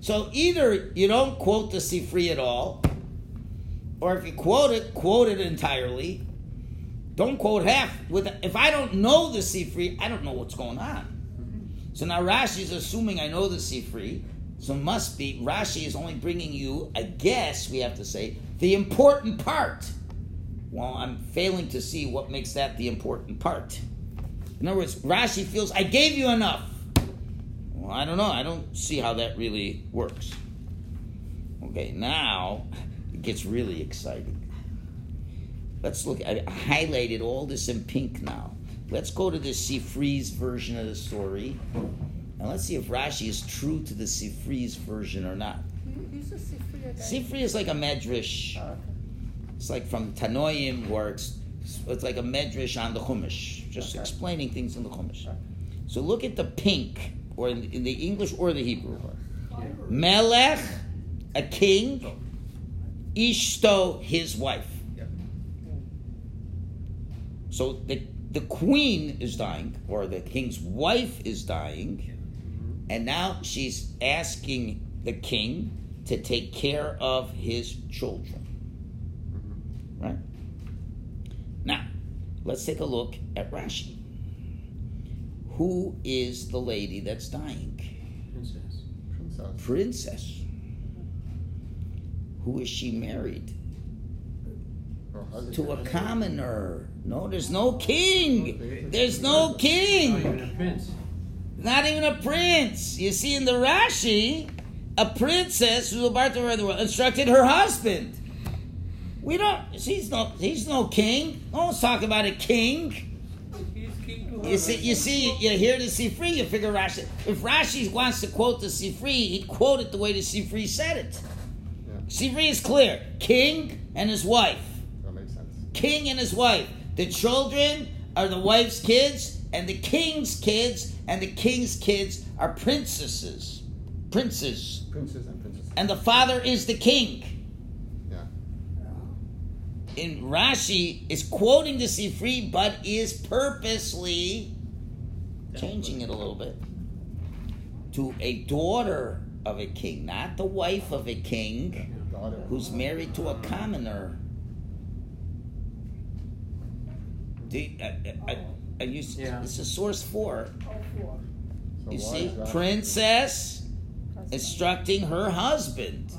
So either you don't quote the Sifri at all, or if you quote it, quote it entirely. Don't quote half. With if I don't know the Sifri, I don't know what's going on. So now Rashi is assuming I know the Sifri, so must be Rashi is only bringing you, I guess we have to say, the important part. Well, I'm failing to see what makes that the important part. In other words, Rashi feels I gave you enough. Well, I don't know. I don't see how that really works. Okay, now it gets really exciting. Let's look. I highlighted all this in pink now. Let's go to the Sifri's version of the story, and let's see if Rashi is true to the Sifri's version or not. Who- Who's the Sifri again? Sifri is like a medrash. Oh, okay. It's like from Tanoim, where it's, it's like a medrash on the Chumash, just Okay. explaining things in the Chumash. Okay. So look at the pink, or in, in the English or the Hebrew. Melech, a king, Ishto, his wife. So the the queen is dying, or the king's wife is dying, mm-hmm. and now she's asking the king to take care of his children. Right? Now, let's take a look at Rashi. Who is the lady that's dying? Princess. Princess. Princess. Who is she married? To a commoner. No, there's no king. There's no Not even king. a prince. Not even a prince. You see, in the Rashi, a princess who's about to rule the world instructed her husband. We don't. He's no. He's no king. No one's talking about a king. He's king You see, you see, you hear the Sifri, you figure Rashi. If Rashi wants to quote the Sifri, he'd quote it the way the Sifri said it. Yeah. Sifri is clear: king and his wife. That makes sense. king and his wife. The children are the wife's kids, and the king's kids, and the king's kids are princesses, princes, Princes and princesses. and the father is the king. Yeah. In Rashi is quoting the Sifri, but is purposely changing it a little bit to a daughter of a king, not the wife of a king who's married to a commoner. Do you, uh, uh, uh, you, Yeah. This is source four. So You see, princess instructing her husband.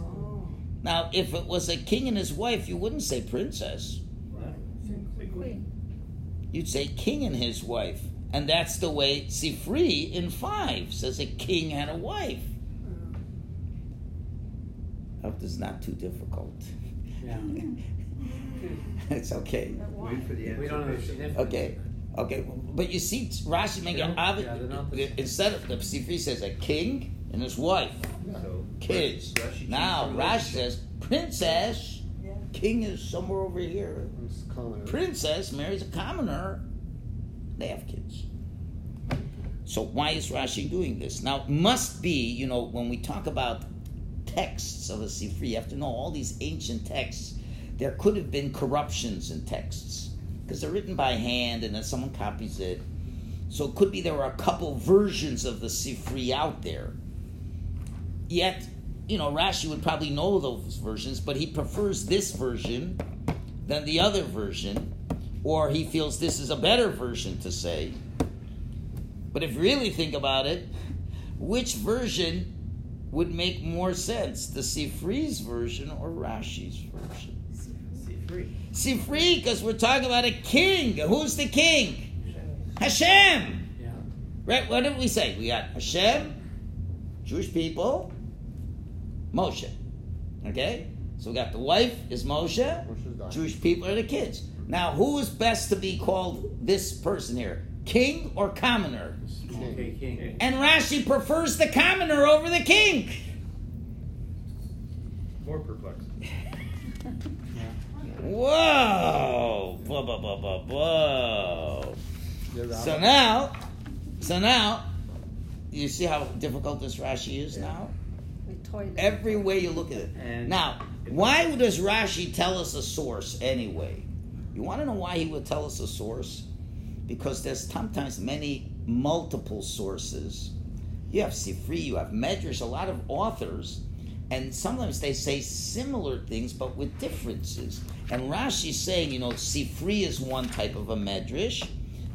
Now, if it was a king and his wife, you wouldn't say princess. Queen. You'd say king and his wife. And that's the way Sifri in five says a king had a wife. Mm. I hope this is not too difficult. Yeah. it's okay. Wait for the answer. We don't know the significance. Okay. Okay, but you see, Rashi make They it obvious. yeah, they're not the same. Instead of the Sifri says a king and his wife, So, kids. Rashi Now the Rashi says princess, yeah. king is somewhere over here. Princess marries a commoner. They have kids. So why is Rashi doing this? Now it must be, you know, when we talk about texts of a Sifri, you have to know all these ancient texts. There could have been corruptions in texts because they're written by hand and then someone copies it. So it could be there were a couple versions of the Sifri out there. Yet, you know, Rashi would probably know those versions, but he prefers this version than the other version, or he feels this is a better version to say. But if you really think about it, which version would make more sense, the Sifri's version or Rashi's version? Sifri. Sifri, because we're talking about a king. Who's the king? Hashem. Yeah. Right? What did we say? We got Hashem, Jewish people, Moshe. Okay? So we got the wife is Moshe, Jewish people are the kids. Now, who is best to be called this person here? King or commoner? Okay, king. And Rashi prefers the commoner over the king. More perplexing. Whoa! Whoa, whoa, whoa, whoa, whoa. So now, so now, you see how difficult this Rashi is now? We toilet. Every way you look at it. And- now, why does Rashi tell us a source anyway? You want to know why he would tell us a source? Because there's sometimes many multiple sources you have Sifri, you have Medrash, a lot of authors, and sometimes they say similar things but with differences. And Rashi's saying, you know, Sifri is one type of a Medrash,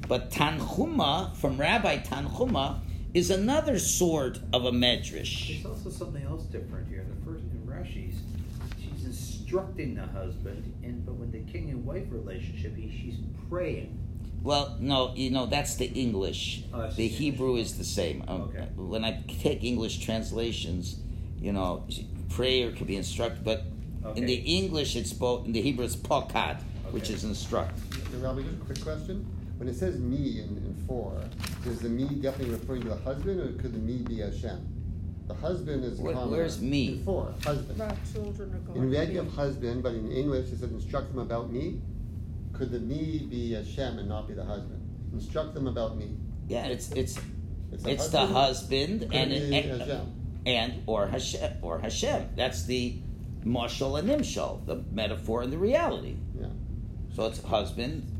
but Tanchuma, from Rabbi Tanchuma, is another sort of a Medrash. There's also something else different here. The first in Rashi's, she's instructing the husband, and but when the king and wife relationship, he, she's praying. Well, no, you know that's the English. Oh, that's the the Hebrew is the same. Um, Okay. When I take English translations, you know, prayer could be instruct, but in the English it's both. In the Hebrew it's pakad, which is instruct. Hey, Rabbi, just a quick question. When it says me in, in four, is the me definitely referring to the husband, or could the me be Hashem? The husband is Where- common. where's me? In four, husband. About children are going In to red you have husband, but in English it says instruct them about me. Could the me be Hashem and not be the husband? Instruct them about me. Yeah, it's it's It's, it's the husband Could and and, Hashem. and or Hashem or Hashem. That's the mashal and nimshal, the metaphor and the reality. Yeah. So it's husband.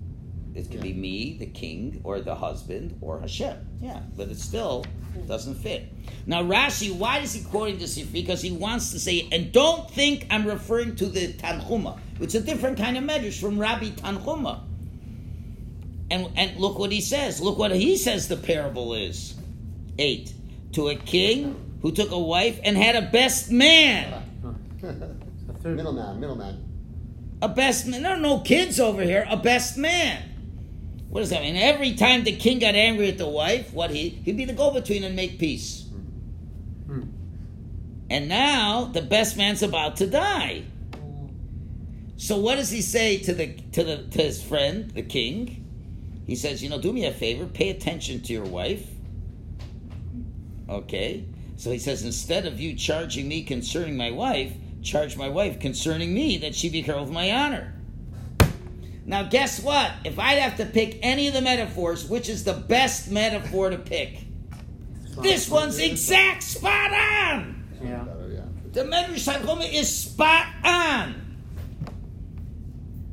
It can be me, the king, or the husband, or Hashem. Yeah, but it still doesn't fit. Now Rashi, why is he quoting this? Because he wants to say, and don't think I'm referring to the Tanchuma. It's a different kind of medrash from Rabbi Tanchuma. And and look what he says. Look what he says. The parable is eight to a king who took a wife and had a best man. Middleman, middleman. A best man. There are no kids over here. A best man. What does that mean? Every time the king got angry at the wife, what he he'd be the go-between and make peace. Hmm. And now the best man's about to die. So what does he say to the to the to his friend, the king? He says, you know, do me a favor, pay attention to your wife. Okay. So he says, instead of you charging me concerning my wife, charge my wife concerning me that she be careful of my honor. Now, guess what? If I'd have to pick any of the metaphors, which is the best metaphor to pick? This one's exact spot on. Yeah. The Medrash Tanchuma is spot on.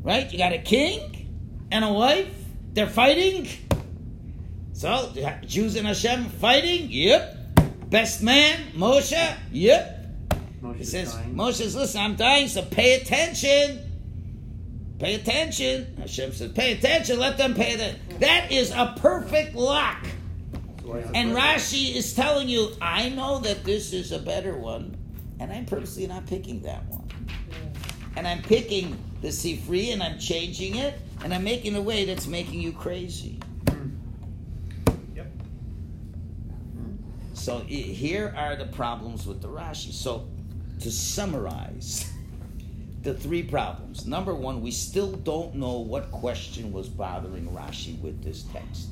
Right? You got a king and a wife. They're fighting. So, Jews and Hashem fighting? Yep. Best man, Moshe? Yep. He Moshe's says, dying. Moshe says, listen, I'm dying, so pay attention. Pay attention. Hashem says, pay attention, let them pay attention. That is a perfect lock. And Rashi is telling you, I know that this is a better one, and I'm purposely not picking that one. And I'm picking the Sifri and I'm changing it, and I'm making a way that's making you crazy. Yep. So here are the problems with the Rashi. So to summarize, the three problems. Number one, we still don't know what question was bothering Rashi with this text.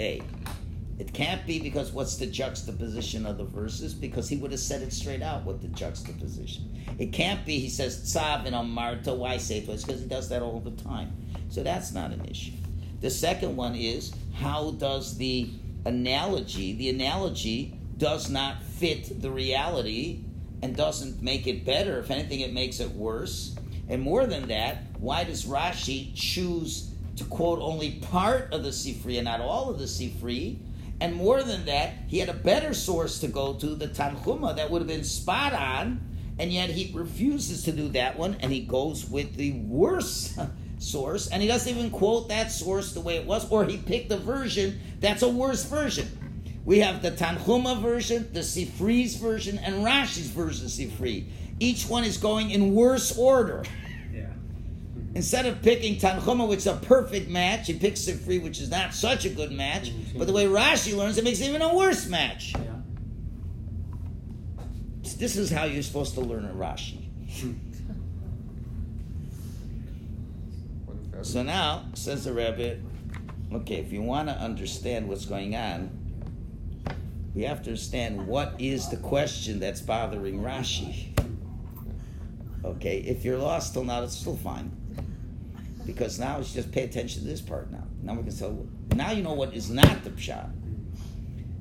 A. It can't be because what's the juxtaposition of the verses? Because he would have said it straight out with the juxtaposition. It can't be, he says, Tzav and Amarta, why say twice? Because he does that all the time. So that's not an issue. The second one is, how does the analogy, the analogy does not fit the reality and doesn't make it better. If anything, it makes it worse. And more than that, why does Rashi choose to quote only part of the Sifri and not all of the Sifri? And more than that, he had a better source to go to, the Tanhuma, that would have been spot on, and yet he refuses to do that one, and he goes with the worse source, and he doesn't even quote that source the way it was, or he picked a version that's a worse version. We have the Tanchuma version, the Sifri's version, and Rashi's version of Sifri. Each one is going in worse order. Yeah. Instead of picking Tanchuma, which is a perfect match, he picks Sifri, which is not such a good match. Mm-hmm. But the way Rashi learns, it makes it even a worse match. Yeah. This is how you're supposed to learn a Rashi. So now, says the Rebbe, okay, if you want to understand what's going on, we have to understand what is the question that's bothering Rashi. Okay, if you're lost till now, it's still fine. Because now it's just pay attention to this part now. Now we can tell. now you know what is not the pshat.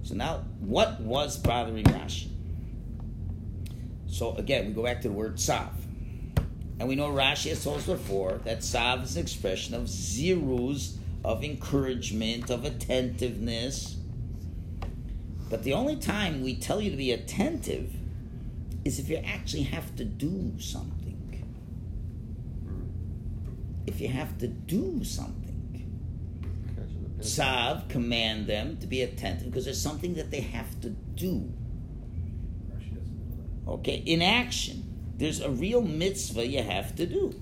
So now, what was bothering Rashi? So again, we go back to the word tzav. And we know Rashi has told us before that tzav is an expression of ziruz, of encouragement, of attentiveness. But the only time we tell you to be attentive is if you actually have to do something. If you have to do something. Catching. Tzav, command them to be attentive because there's something that they have to do. Rashi doesn't know Okay, in action. There's a real mitzvah you have to do.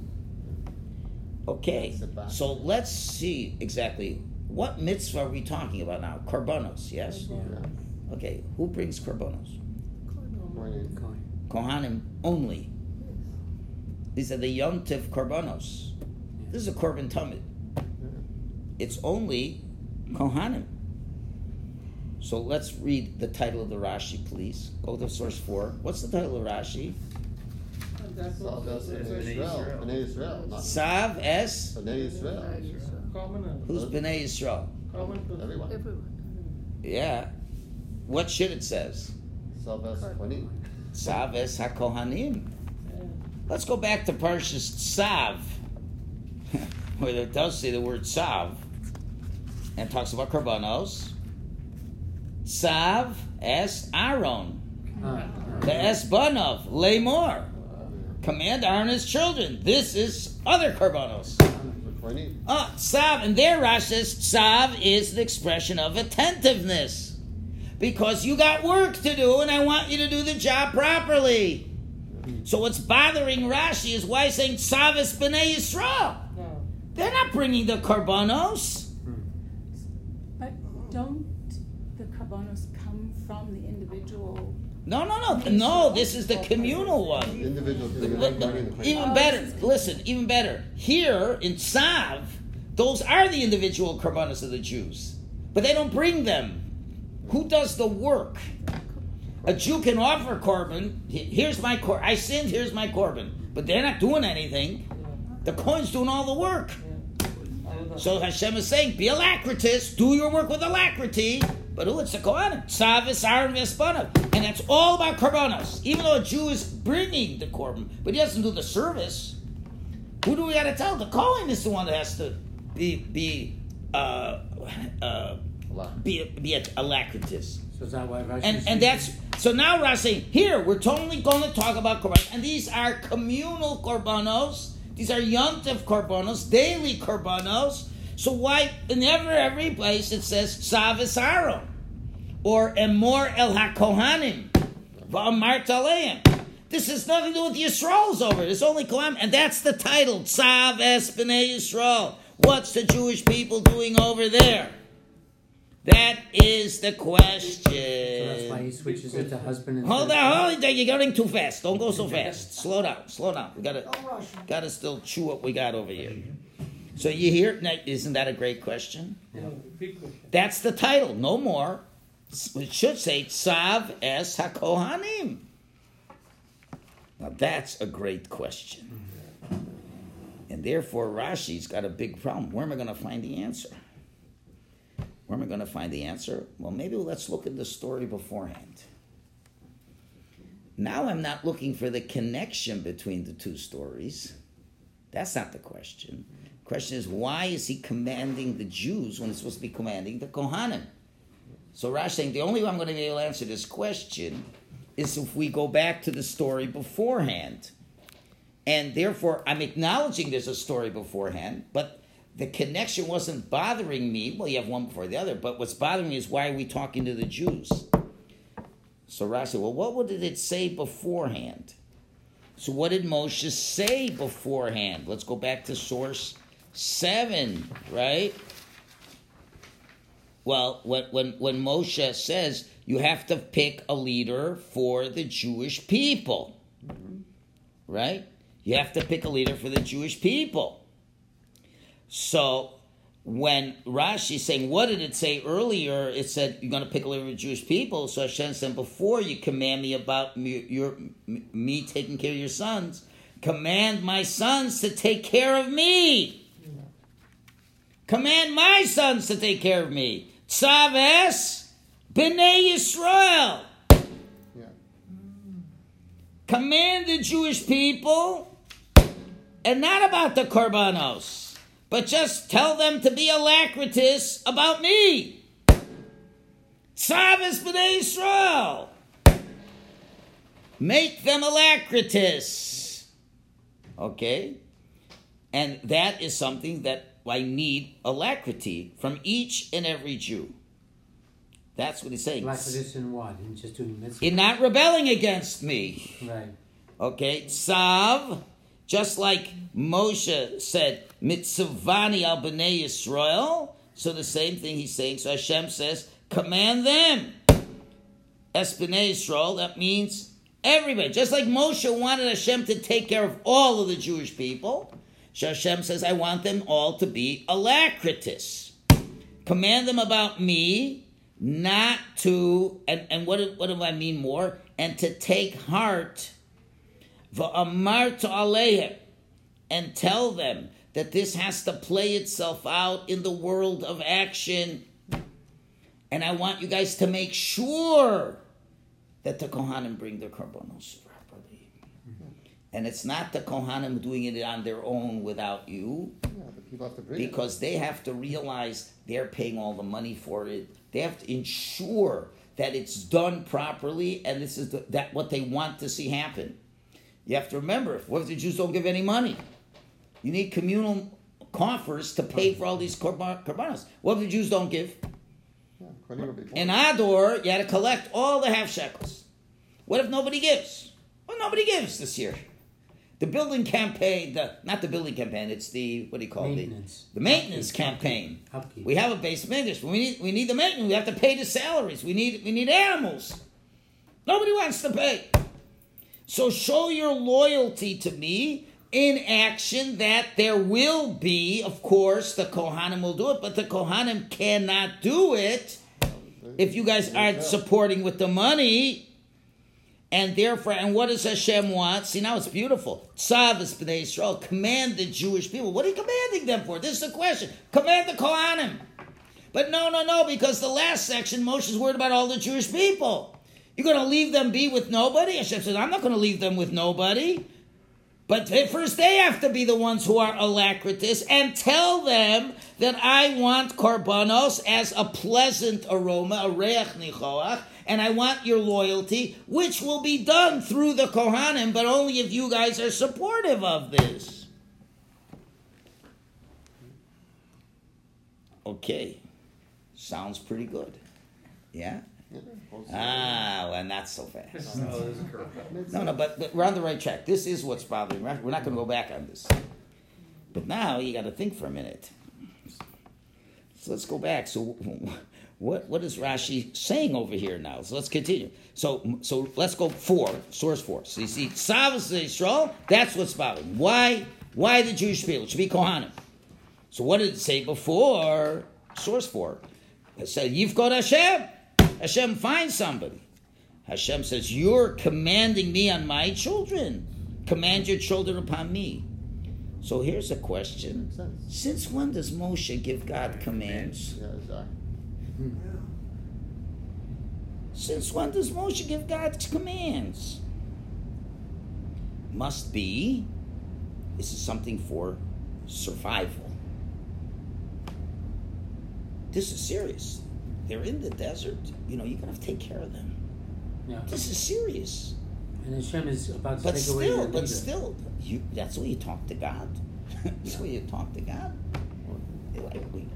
Okay, so let's see exactly what mitzvah are we talking about now? Korbanos, yes? Yeah. Okay, who brings korbanos? Kohanim only. These are the Yontiv korbanos. This is a korban tamid. It's only Kohanim. So let's read the title of the Rashi, please. Go to source four. What's the title of Rashi? Sav es Bnei Bnei Yisrael. Yisrael. Bnei Yisrael. not- Sav es. Bnei Yisrael. Common, Who's Bnei Yisrael? Everyone. Yeah. What should it says? Sav es Kohanim. HaKohanim. Let's go back to Parshas Tzav, where it does say the word Tzav, and talks about Karbanos. Tzav es Aaron. Ah, The Esbanov, Lamor. Command Aaron his children. This is other Karbanos. Ah, Tzav, and there Rash says Tzav is the expression of attentiveness. Because you got work to do, and I want you to do the job properly. So what's bothering Rashi is why he's saying Tzav is B'nai Yisrael. No. They're not bringing the Karbanos. But don't the korbanos come from the individual? No, no, no, no. This is the communal one. Individuals doing the Look, money in the even better. Listen, even better. Here in Tzav, those are the individual karbanos of the Jews, but they don't bring them. Who does the work? A Jew can offer korban. Here's my kor. I sinned. Here's my korban. But they're not doing anything. The coin's doing all the work. So Hashem is saying, be alacritous, do your work with alacrity. But who? It's the Kohanim. Tzavis, Aaron, Vespanav. And that's all about korbanos. Even though a Jew is bringing the korban, but he doesn't do the service. Who do we got to tell? The Kohen is the one that has to be be uh, uh. Be be alacritous. So is that why Rashi And and that's so now Rashi saying here we're totally going to talk about korban, and these are communal korbanos. These are yontif korbanos, daily korbanos. So why in every every place it says savis Aaron or emor el hakohanim v'amart aleim. This has nothing to do with Yisrael's over. It's only Kohanim, and that's the title Tzav es b'nei Yisrael. What's the Jewish people doing over there? That is the question. So that's why he switches it to husband and. Hold on, hold on. You're going too fast. Don't go so fast. Slow down, slow down. We gotta, Don't rush. gotta still chew what we got over here. So you hear? now, Isn't that a great question? No. That's the title. No more. It should say Tzav es Hakohanim. Now that's a great question. Mm-hmm. And therefore Rashi's got a big problem. Where am I going to find the answer? Where am I going to find the answer? Well, maybe let's look at the story beforehand. Now I'm not looking for the connection between the two stories. That's not the question. The question is why is he commanding the Jews when he's supposed to be commanding the Kohanim? So Rash saying the only way I'm going to be able to answer this question is if we go back to the story beforehand. And therefore, I'm acknowledging there's a story beforehand, but the connection wasn't bothering me. Well, you have one before the other, but what's bothering me is why are we talking to the Jews? So Rashi well, what did it say beforehand? So what did Moshe say beforehand? Let's go back to source seven, right? Well, when, when, when Moshe says you have to pick a leader for the Jewish people, right? You have to pick a leader for the Jewish people. So when Rashi is saying, what did it say earlier? It said you're going to pick a the Jewish people. So Hashem said, before you command me about me, your, me taking care of your sons, command my sons to take care of me. Command my sons to take care of me. Tzaves b'nei Yisrael. Command the Jewish people, and not about the korbanos, but just tell them to be alacritous about me. Tzavis b'nei Yisrael. Make them alacritus. Okay? And that is something that I need alacrity from each and every Jew. That's what he's saying. For in what? In just doing mitzvah? In not rebelling against me. Right. Okay, Tzav, just like Moshe said, Mitzvani al b'nei Yisrael. So the same thing he's saying. So Hashem says, command them. Es b'nei Yisrael, that means everybody. Just like Moshe wanted Hashem to take care of all of the Jewish people, Hashem says, I want them all to be alacritus. Command them about me, not to, and, and what, what do I mean more? And to take heart Va'amar to and tell them that this has to play itself out in the world of action. And I want you guys to make sure that the Kohanim bring their korbanos properly. And it's not the Kohanim doing it on their own without you Yeah, the have to bring it. because they have to realize they're paying all the money for it. They have to ensure that it's done properly, and this is the, that what they want to see happen. You have to remember, what if the Jews don't give any money? You need communal coffers to pay for all these korban- korbanos. What if the Jews don't give? Yeah, Kohanim will be poor. In Adar, you had to collect all the half shekels. What if nobody gives? Well, nobody gives this year. The building campaign, the not the building campaign, it's the what do you call Maintenance. it? The maintenance Upkeep. campaign. Upkeep. We have a base of maintenance. but We need we need the maintenance. We have to pay the salaries. We need we need animals. Nobody wants to pay. So show your loyalty to me in action that there will be, of course, the Kohanim will do it, but the Kohanim cannot do it if you guys aren't supporting with the money. And therefore, and what does Hashem want? See, now it's beautiful. Tzavis b'nei Yisrael, command the Jewish people. What are you commanding them for? This is the question. Command the Kohanim. But no, no, no, because the last section, Moshe's worried about all the Jewish people. You're going to leave them be with nobody? Hashem says, I'm not going to leave them with nobody. But first, they have to be the ones who are alacritus and tell them that I want korbanos as a pleasant aroma, a reiach nichoach, and I want your loyalty, which will be done through the Kohanim, but only if you guys are supportive of this. Okay, sounds pretty good. Yeah? Yeah, also- Ah, well, not so fast. This is a curveball. No, no, but, but we're on the right track. This is what's bothering. We're not, we're not going to go back on this. But now you got to think for a minute. So let's go back. So what what is Rashi saying over here now? So let's continue. So so let's go four source four. So you see, Savas Yisrael. That's what's bothering. Why why the Jewish people? It should be Kohanim. So what did it say before? Source four. It said you've got Hashem. Hashem finds somebody. Hashem says, You're commanding me on my children. Command your children upon me. So here's a question. Since when does Moshe give God commands? Since when does Moshe give God commands? Must be this is something for survival. This is serious. They're in the desert. You know, you're gonna have to take care of them. Yeah. This is serious. And Hashem is about to But take away still, their but leader. still, you, that's the way you talk to God. that's the way you talk to God.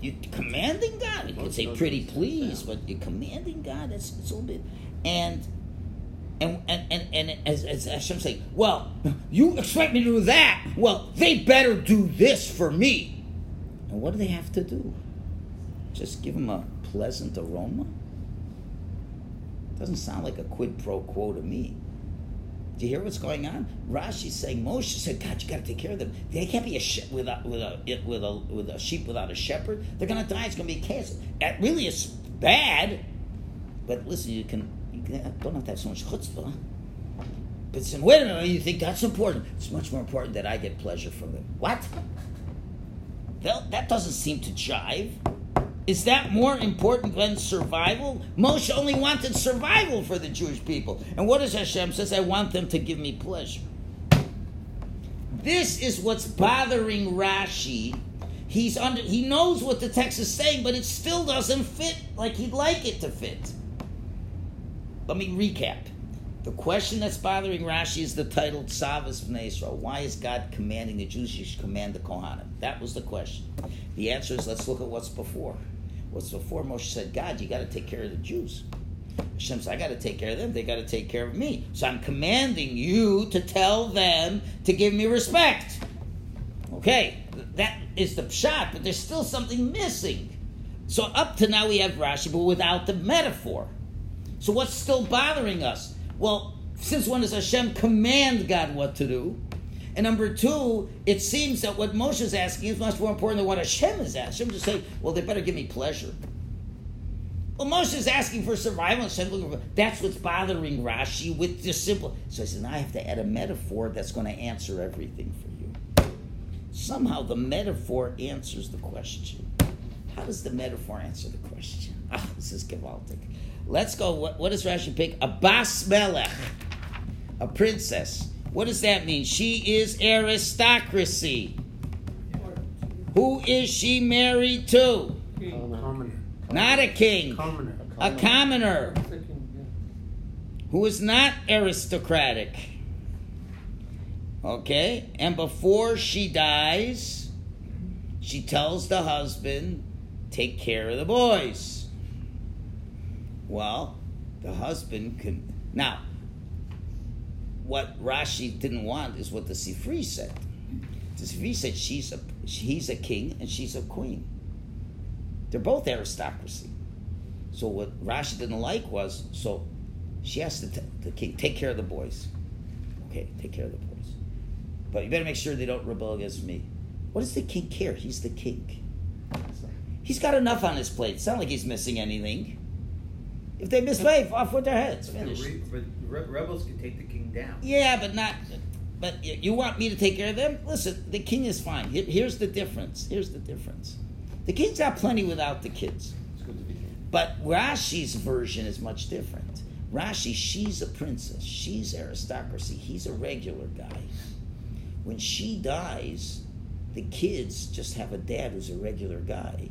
You're commanding God. You could say pretty please, but you're commanding God. That's it's a little bit, and and and and, and as, as Hashem saying, well, you expect me to do that. Well, they better do this for me. And what do they have to do? Just give them a pleasant aroma. Doesn't sound like a quid pro quo to me. Do you hear what's going on? Rashi's saying Moshe said, God, you got to take care of them. They can't be a sheep without with a it- with a with a sheep without a shepherd. They're gonna die. It's gonna be a chaos. It really is bad. But listen, you can you don't have to have so much chutzpah. But saying, wait a minute, you think that's important? It's much more important that I get pleasure from them. What? That, that doesn't seem to jive. Is that more important than survival? Moshe only wanted survival for the Jewish people. And what does Hashem says? I want them to give me pleasure. This is what's bothering Rashi. He's under he knows what the text is saying, but it still doesn't fit like he'd like it to fit. let me recap. The question that's bothering Rashi is the title Tzavas B'nai Yisrael. Why is God commanding the Jews? Should command the Kohanim. That was the question. The answer is let's look at what's before. What's before? Moshe said, God, you got to take care of the Jews. Hashem said, I got to take care of them. They got to take care of me. So I'm commanding you to tell them to give me respect. Okay, that is the pshat, but there's still something missing. So up to now we have Rashi, but without the metaphor. So what's still bothering us? Well, since when does Hashem command God what to do? And number two, it seems that what Moshe is asking is much more important than what Hashem is asking. Hashem just say, well, they better give me pleasure. Well, Moshe is asking for survival. Hashem looking for, that's what's bothering Rashi with just simple. So I said, now I have to add a metaphor that's going to answer everything for you. Somehow the metaphor answers the question. How does the metaphor answer the question? Ah, this is gewaltig. Let's go. What, what does Rashi pick? A bas melech, a princess. What does that mean? She is aristocracy. Who is she married to? Commoner. Not a king, Commoner. a commoner who is not aristocratic. Okay? And before she dies, she tells the husband, take care of the boys. Well, the husband can. Now, what Rashi didn't want is what the Sifri said. The Sifri said she's a, he's a king and she's a queen. They're both aristocracy. So what Rashi didn't like was so she asked the, t- the king take care of the boys. Okay, take care of the boys, but you better make sure they don't rebel against me. What does the king care? He's the king. He's got enough on his plate. It's not like he's missing anything. If they misbehave, off with their heads. But, Finished. re- but re- rebels can take the king down. Yeah, but not. But you want me to take care of them? Listen, the king is fine. Here's the difference. Here's the difference. The king's got plenty without the kids. It's good to be king. But Rashi's version is much different. Rashi, she's a princess. She's aristocracy. He's a regular guy. When she dies, the kids just have a dad who's a regular guy.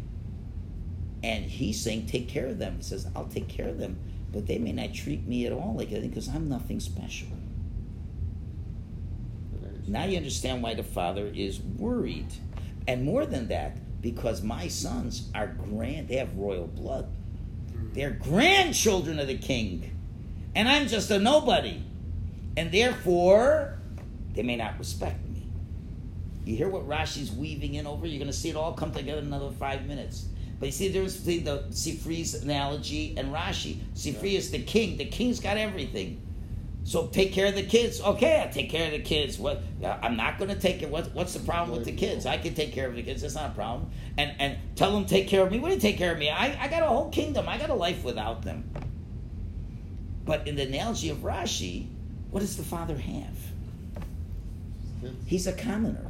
And he's saying, take care of them. He says, I'll take care of them. But they may not treat me at all like anything because I'm nothing special. Now you understand why the father is worried. And more than that, because my sons are grand, they have royal blood. Mm-hmm. They're grandchildren of the king. And I'm just a nobody. And therefore, they may not respect me. You hear what Rashi's weaving in over? You're going to see it all come together in another five minutes. But you see the difference between the Sifri's analogy and Rashi. Sifri is the king. The king's got everything. So take care of the kids. Okay, I take care of the kids. What uh, I'm not going to take it. What, what's the problem with the kids? I can take care of the kids. That's not a problem. And and tell them take care of me. What do you take care of me? I, I got a whole kingdom. I got a life without them. But in the analogy of Rashi, what does the father have? He's a commoner.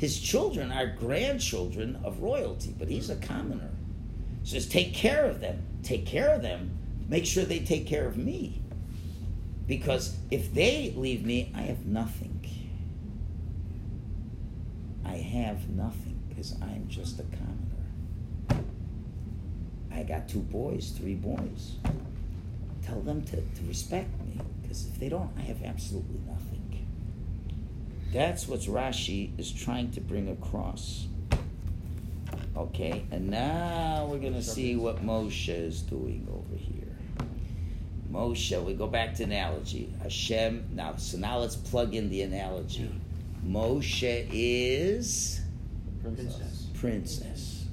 His children are grandchildren of royalty, but he's a commoner. Says, take care of them. Take care of them. Make sure they take care of me. Because if they leave me, I have nothing. I have nothing because I'm just a commoner. I got two boys, three boys. Tell them to, to respect me because if they don't, I have absolutely nothing. That's what Rashi is trying to bring across. Okay, and now we're going to see what Moshe is doing over here. Moshe, we go back to analogy. Hashem, now, so now let's plug in the analogy. Moshe is Princess. princess.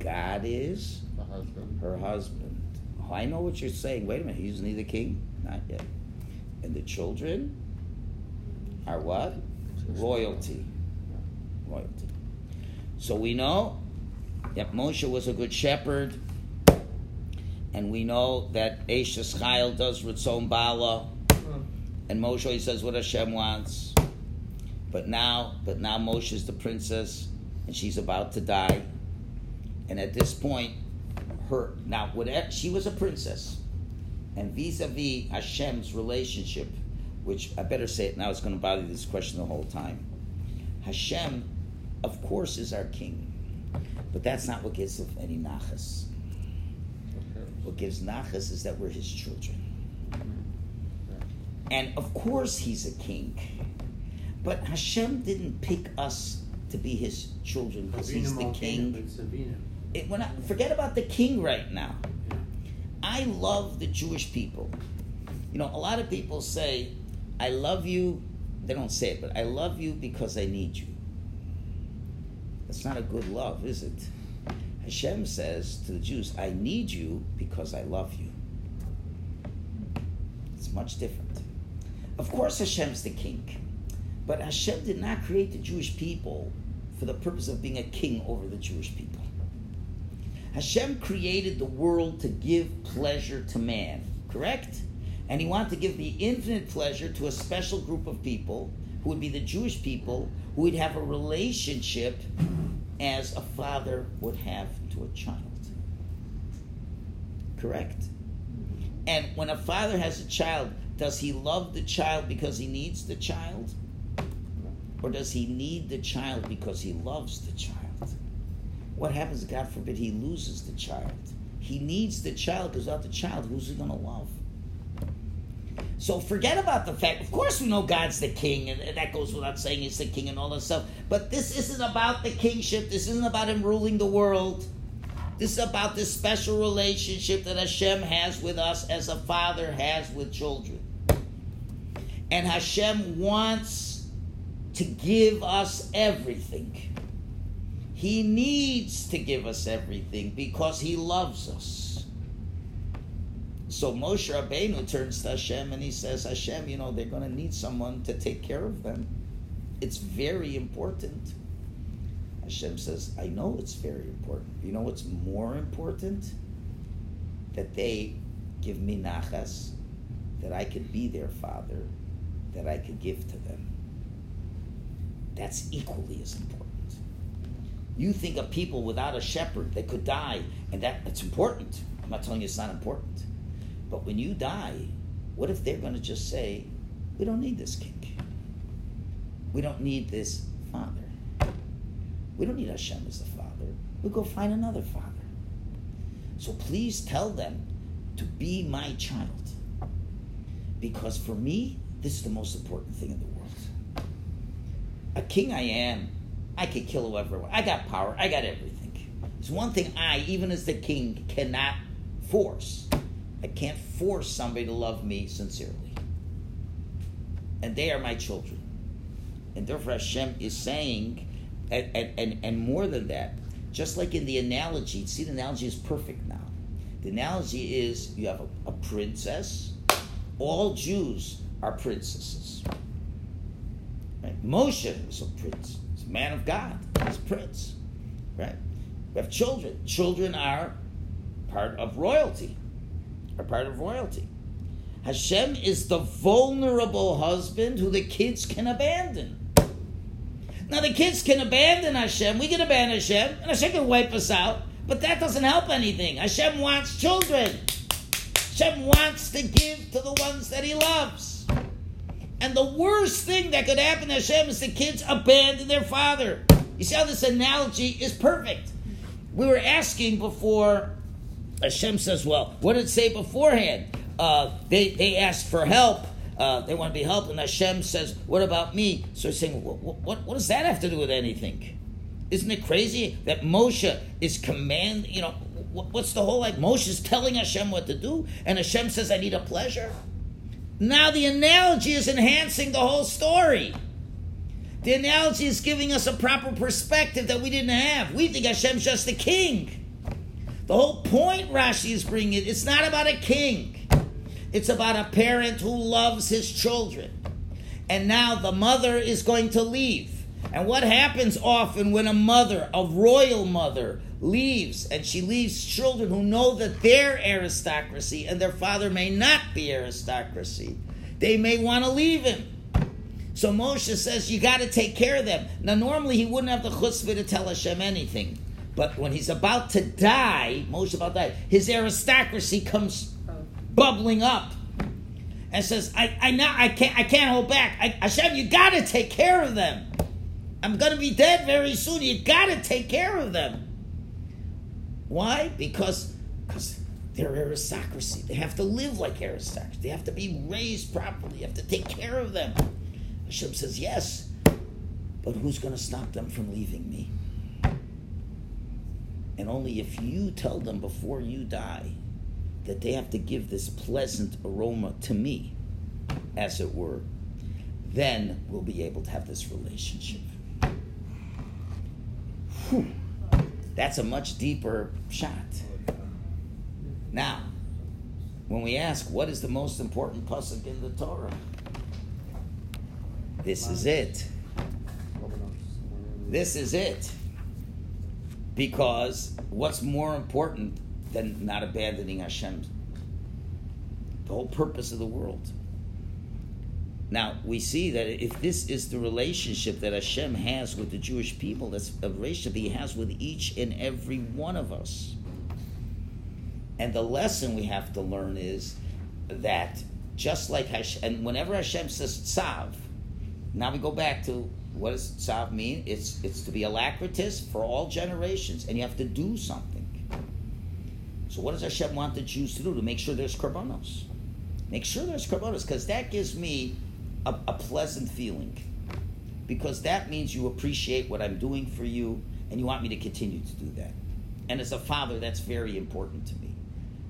God is The husband. her husband. Oh, I know what you're saying. Wait a minute, he's neither king? Not yet. And the children are what? Royalty. Royalty. So we know that Moshe was a good shepherd, and we know that Eishes Chayil does Ritzon Bala, and Moshe always says what Hashem wants. But now, but now Moshe is the princess, and she's about to die. And at this point, her now whatever she was a princess, and vis-a-vis Hashem's relationship, which I better say it now, it's going to bother this question the whole time. Hashem, of course, is our king, but that's not what gives us any nachas. What gives nachas is that we're his children. Mm-hmm. And of course he's a king. But Hashem didn't pick us to be his children because he's the king. but it's Avinu. It, we're not, forget about the king right now. I love the Jewish people. You know, a lot of people say, I love you. They don't say it, but I love you because I need you. That's not a good love, is it? Hashem says to the Jews, I need you because I love you. It's much different. Of course, Hashem's the king, but Hashem did not create the Jewish people for the purpose of being a king over the Jewish people. Hashem created the world to give pleasure to man, correct? And he wanted to give the infinite pleasure to a special group of people who would be the Jewish people who would have a relationship as a father would have to a child. Correct? And when a father has a child, does he love the child because he needs the child? Or does he need the child because he loves the child? What happens, God forbid, he loses the child? He needs the child because without the child, who's he going to love? So forget about the fact. Of course, we know God's the king, and that goes without saying. He's the king and all that stuff. But this isn't about the kingship. This isn't about him ruling the world. This is about this special relationship that Hashem has with us, as a father has with children. And Hashem wants to give us everything. He needs to give us everything because he loves us. So Moshe Rabbeinu turns to Hashem and he says, Hashem, you know, they're going to need someone to take care of them. It's very important. Hashem says, I know it's very important. You know what's more important? That they give me nachas, that I could be their father, that I could give to them. That's equally as important. You think of people without a shepherd that could die, and that it's important. I'm not telling you it's not important. But when you die, what if they're going to just say, We don't need this king? We don't need this father. We don't need Hashem as the father. We'll go find another father. So please tell them to be my child. Because for me, this is the most important thing in the world. A king I am, I can kill whoever. I got power. I got everything. There's one thing I, even as the king, cannot force. I can't force somebody to love me sincerely. And they are my children. And therefore Hashem is saying, and, and, and, more than that, just like in the analogy, see the analogy is perfect now. The analogy is you have a, a princess. All Jews are princesses. Right? Moshe is a prince. He's a man of God. He's a prince. Right? We have children. Children are part of royalty. Are part of royalty. Hashem is the vulnerable husband who the kids can abandon. Now the kids can abandon Hashem. We can abandon Hashem, and Hashem can wipe us out. But that doesn't help anything. Hashem wants children. Hashem wants to give to the ones that He loves. And the worst thing that could happen to Hashem is the kids abandon their father. You see how this analogy is perfect. We were asking before. Hashem says, "Well, what did it say beforehand? Uh, they they asked for help." Uh, they want to be helped, and Hashem says, "What about me?" So he's saying, what, what, what does that have to do with anything? Isn't it crazy that Moshe is command? You know, what, what's the whole like? Moshe is telling Hashem what to do, and Hashem says, "I need a pleasure." Now the analogy is enhancing the whole story. The analogy is giving us a proper perspective that we didn't have. We think Hashem's just the king. The whole point Rashi is bringing it, it's not about a king. It's about a parent who loves his children. And now the mother is going to leave. And what happens often when a mother, a royal mother, leaves and she leaves children who know that they're aristocracy and their father may not be aristocracy? They may want to leave him. So Moshe says, You got to take care of them. Now, normally he wouldn't have the chutzpah to tell Hashem anything. But when he's about to die, Moshe about to die, his aristocracy comes bubbling up and says, I, I, now, I, can't, I can't hold back. I, Hashem, you got to take care of them. I'm going to be dead very soon. You got to take care of them. Why? Because because They're aristocracy. They have to live like aristocracy. They have to be raised properly. You have to take care of them. Hashem says, yes, but who's going to stop them from leaving me? And only if you tell them before you die that they have to give this pleasant aroma to me, as it were, then we'll be able to have this relationship. Whew. That's a much deeper shot. Now, when we ask what is the most important pasuk in the Torah, this is it. This is it. Because what's more important than not abandoning Hashem? The whole purpose of the world. Now we see that if this is the relationship that Hashem has with the Jewish people, that's a relationship He has with each and every one of us. And the lesson we have to learn is that just like Hashem, and whenever Hashem says tzav, now we go back to what does tzav mean? It's it's to be alacritous for all generations, and you have to do something. So what does Hashem want the Jews to do? To make sure there's korbanos. Make sure there's korbanos, because that gives me a, a pleasant feeling. Because that means you appreciate what I'm doing for you, and you want me to continue to do that. And as a father, that's very important to me.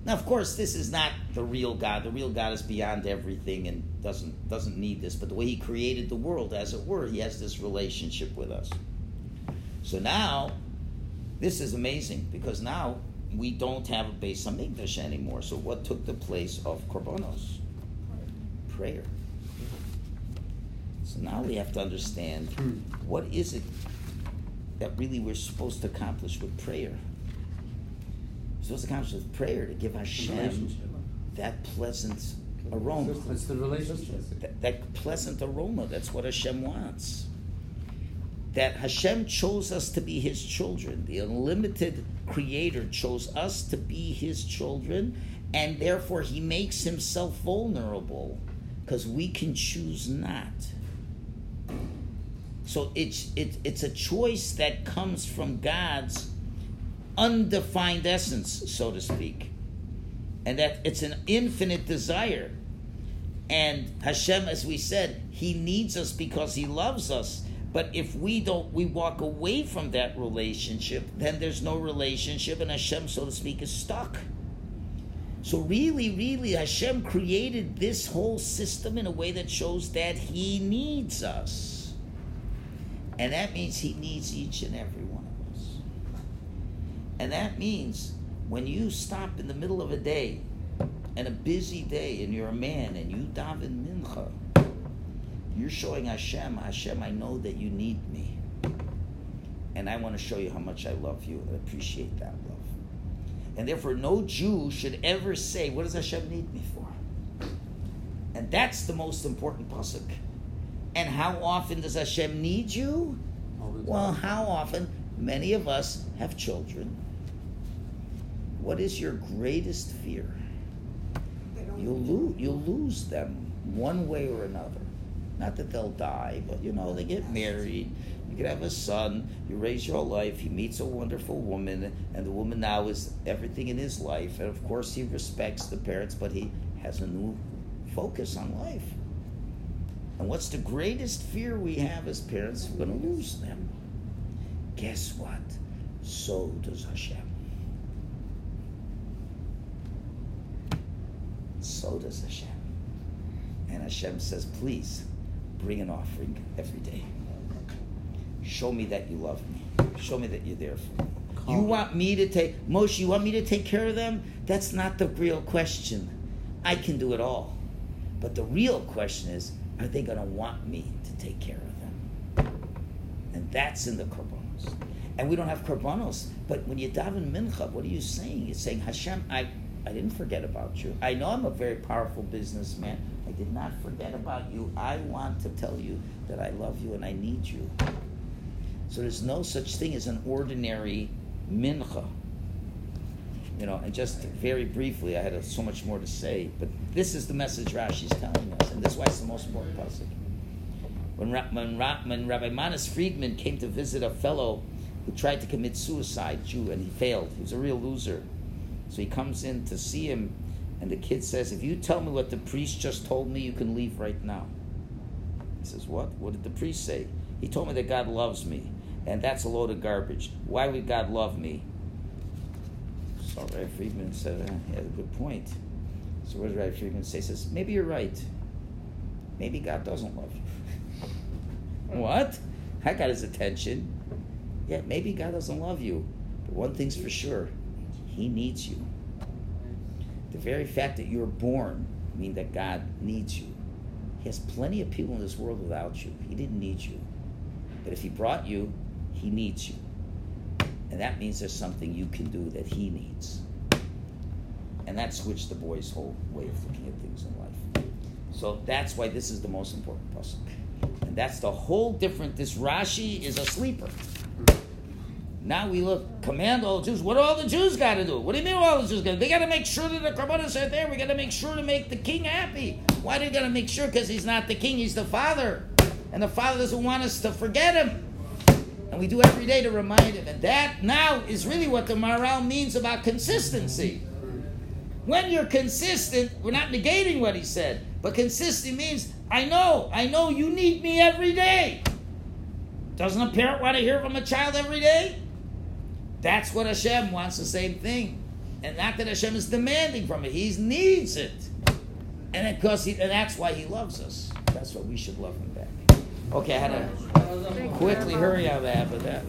Now, of course, this is not the real God. The real God is beyond everything and doesn't doesn't need this. But the way He created the world, as it were, He has this relationship with us. So now, this is amazing because now we don't have a Beis Hamikdash anymore. So what took the place of korbanos? Prayer. So now we have to understand hmm. what is it that really we're supposed to accomplish with prayer. Supposed to accomplish with prayer to give Hashem that pleasant aroma. It's the relationship. That, that pleasant aroma, that's what Hashem wants. That Hashem chose us to be His children. The unlimited Creator chose us to be His children, and therefore He makes Himself vulnerable because we can choose not. So it's it, it's a choice that comes from God's undefined essence, so to speak, and that it's an infinite desire. And Hashem, as we said, He needs us because He loves us. But if we don't, we walk away from that relationship, then there's no relationship, and Hashem, so to speak, is stuck. So really, really, Hashem created this whole system in a way that shows that He needs us. And that means He needs each and every one. And that means when you stop in the middle of a day and a busy day and you're a man and you daven mincha, you're showing Hashem, Hashem, I know that you need me. And I want to show you how much I love you and appreciate that love. And therefore, no Jew should ever say, What does Hashem need me for? And that's the most important pasuk. And how often does Hashem need you? All the time. Well, how often? Many of us have children. What is your greatest fear? You'll lose, you'll lose them one way or another. Not that they'll die, but you know, they get married. You could have a son. You raise your whole life. He meets a wonderful woman, and the woman now is everything in his life. And of course, he respects the parents, but he has a new focus on life. And what's the greatest fear we have as parents? We're going to lose them. Guess what? So does Hashem. So does Hashem. And Hashem says, please bring an offering every day. Show me that you love me. Show me that you're there for me. You want me to take Moshe, you want me to take care of them? That's not the real question. I can do it all. But the real question is, are they gonna want me to take care of them? And that's in the korbanos. And we don't have korbanos. But when you daven mincha, what are you saying? You're saying, Hashem, I, I didn't forget about you. I know I'm a very powerful businessman. I did not forget about you. I want to tell you that I love you and I need you. So there's no such thing as an ordinary mincha. You know, and just very briefly, I had so much more to say, but this is the message Rashi's telling us, and this is why it's the most important pasuk. When, when, when Rabbi Manis Friedman came to visit a fellow who tried to commit suicide, Jew, and he failed. He was a real loser. So he comes in to see him, and the kid says, If you tell me what the priest just told me, you can leave right now. He says, What? What did the priest say? He told me that God loves me, and that's a load of garbage. Why would God love me? So Rabbi Friedman said, uh, He had a good point. So what did Rabbi Friedman say? He says, Maybe you're right. Maybe God doesn't love you. what? I got his attention. Yeah, maybe God doesn't love you, but one thing's for sure He needs you. The very fact that you're born means that God needs you. He has plenty of people in this world without you. He didn't need you. But if He brought you, He needs you. And that means there's something you can do that He needs. And that switched the boy's whole way of looking at things in life. So that's why this is the most important pasuk. And that's the whole different. This Rashi is a sleeper. Now we look, command all Jews. What do all the Jews got to do? What do you mean all the Jews got to do? They got to make sure that the korbanos are there. We got to make sure to make the king happy. Why do they got to make sure? Because he's not the king, he's the father. And the father doesn't want us to forget him. And we do every day to remind him. And that now is really what the Maharal means about consistency. When you're consistent, we're not negating what he said, but consistent means I know, I know you need me every day. Doesn't a parent want to hear from a child every day? That's what Hashem wants the same thing. And not that Hashem is demanding from it, He needs it. And because he, and that's why He loves us. That's why we should love Him back. Okay, I had to quickly hurry out of that, but that.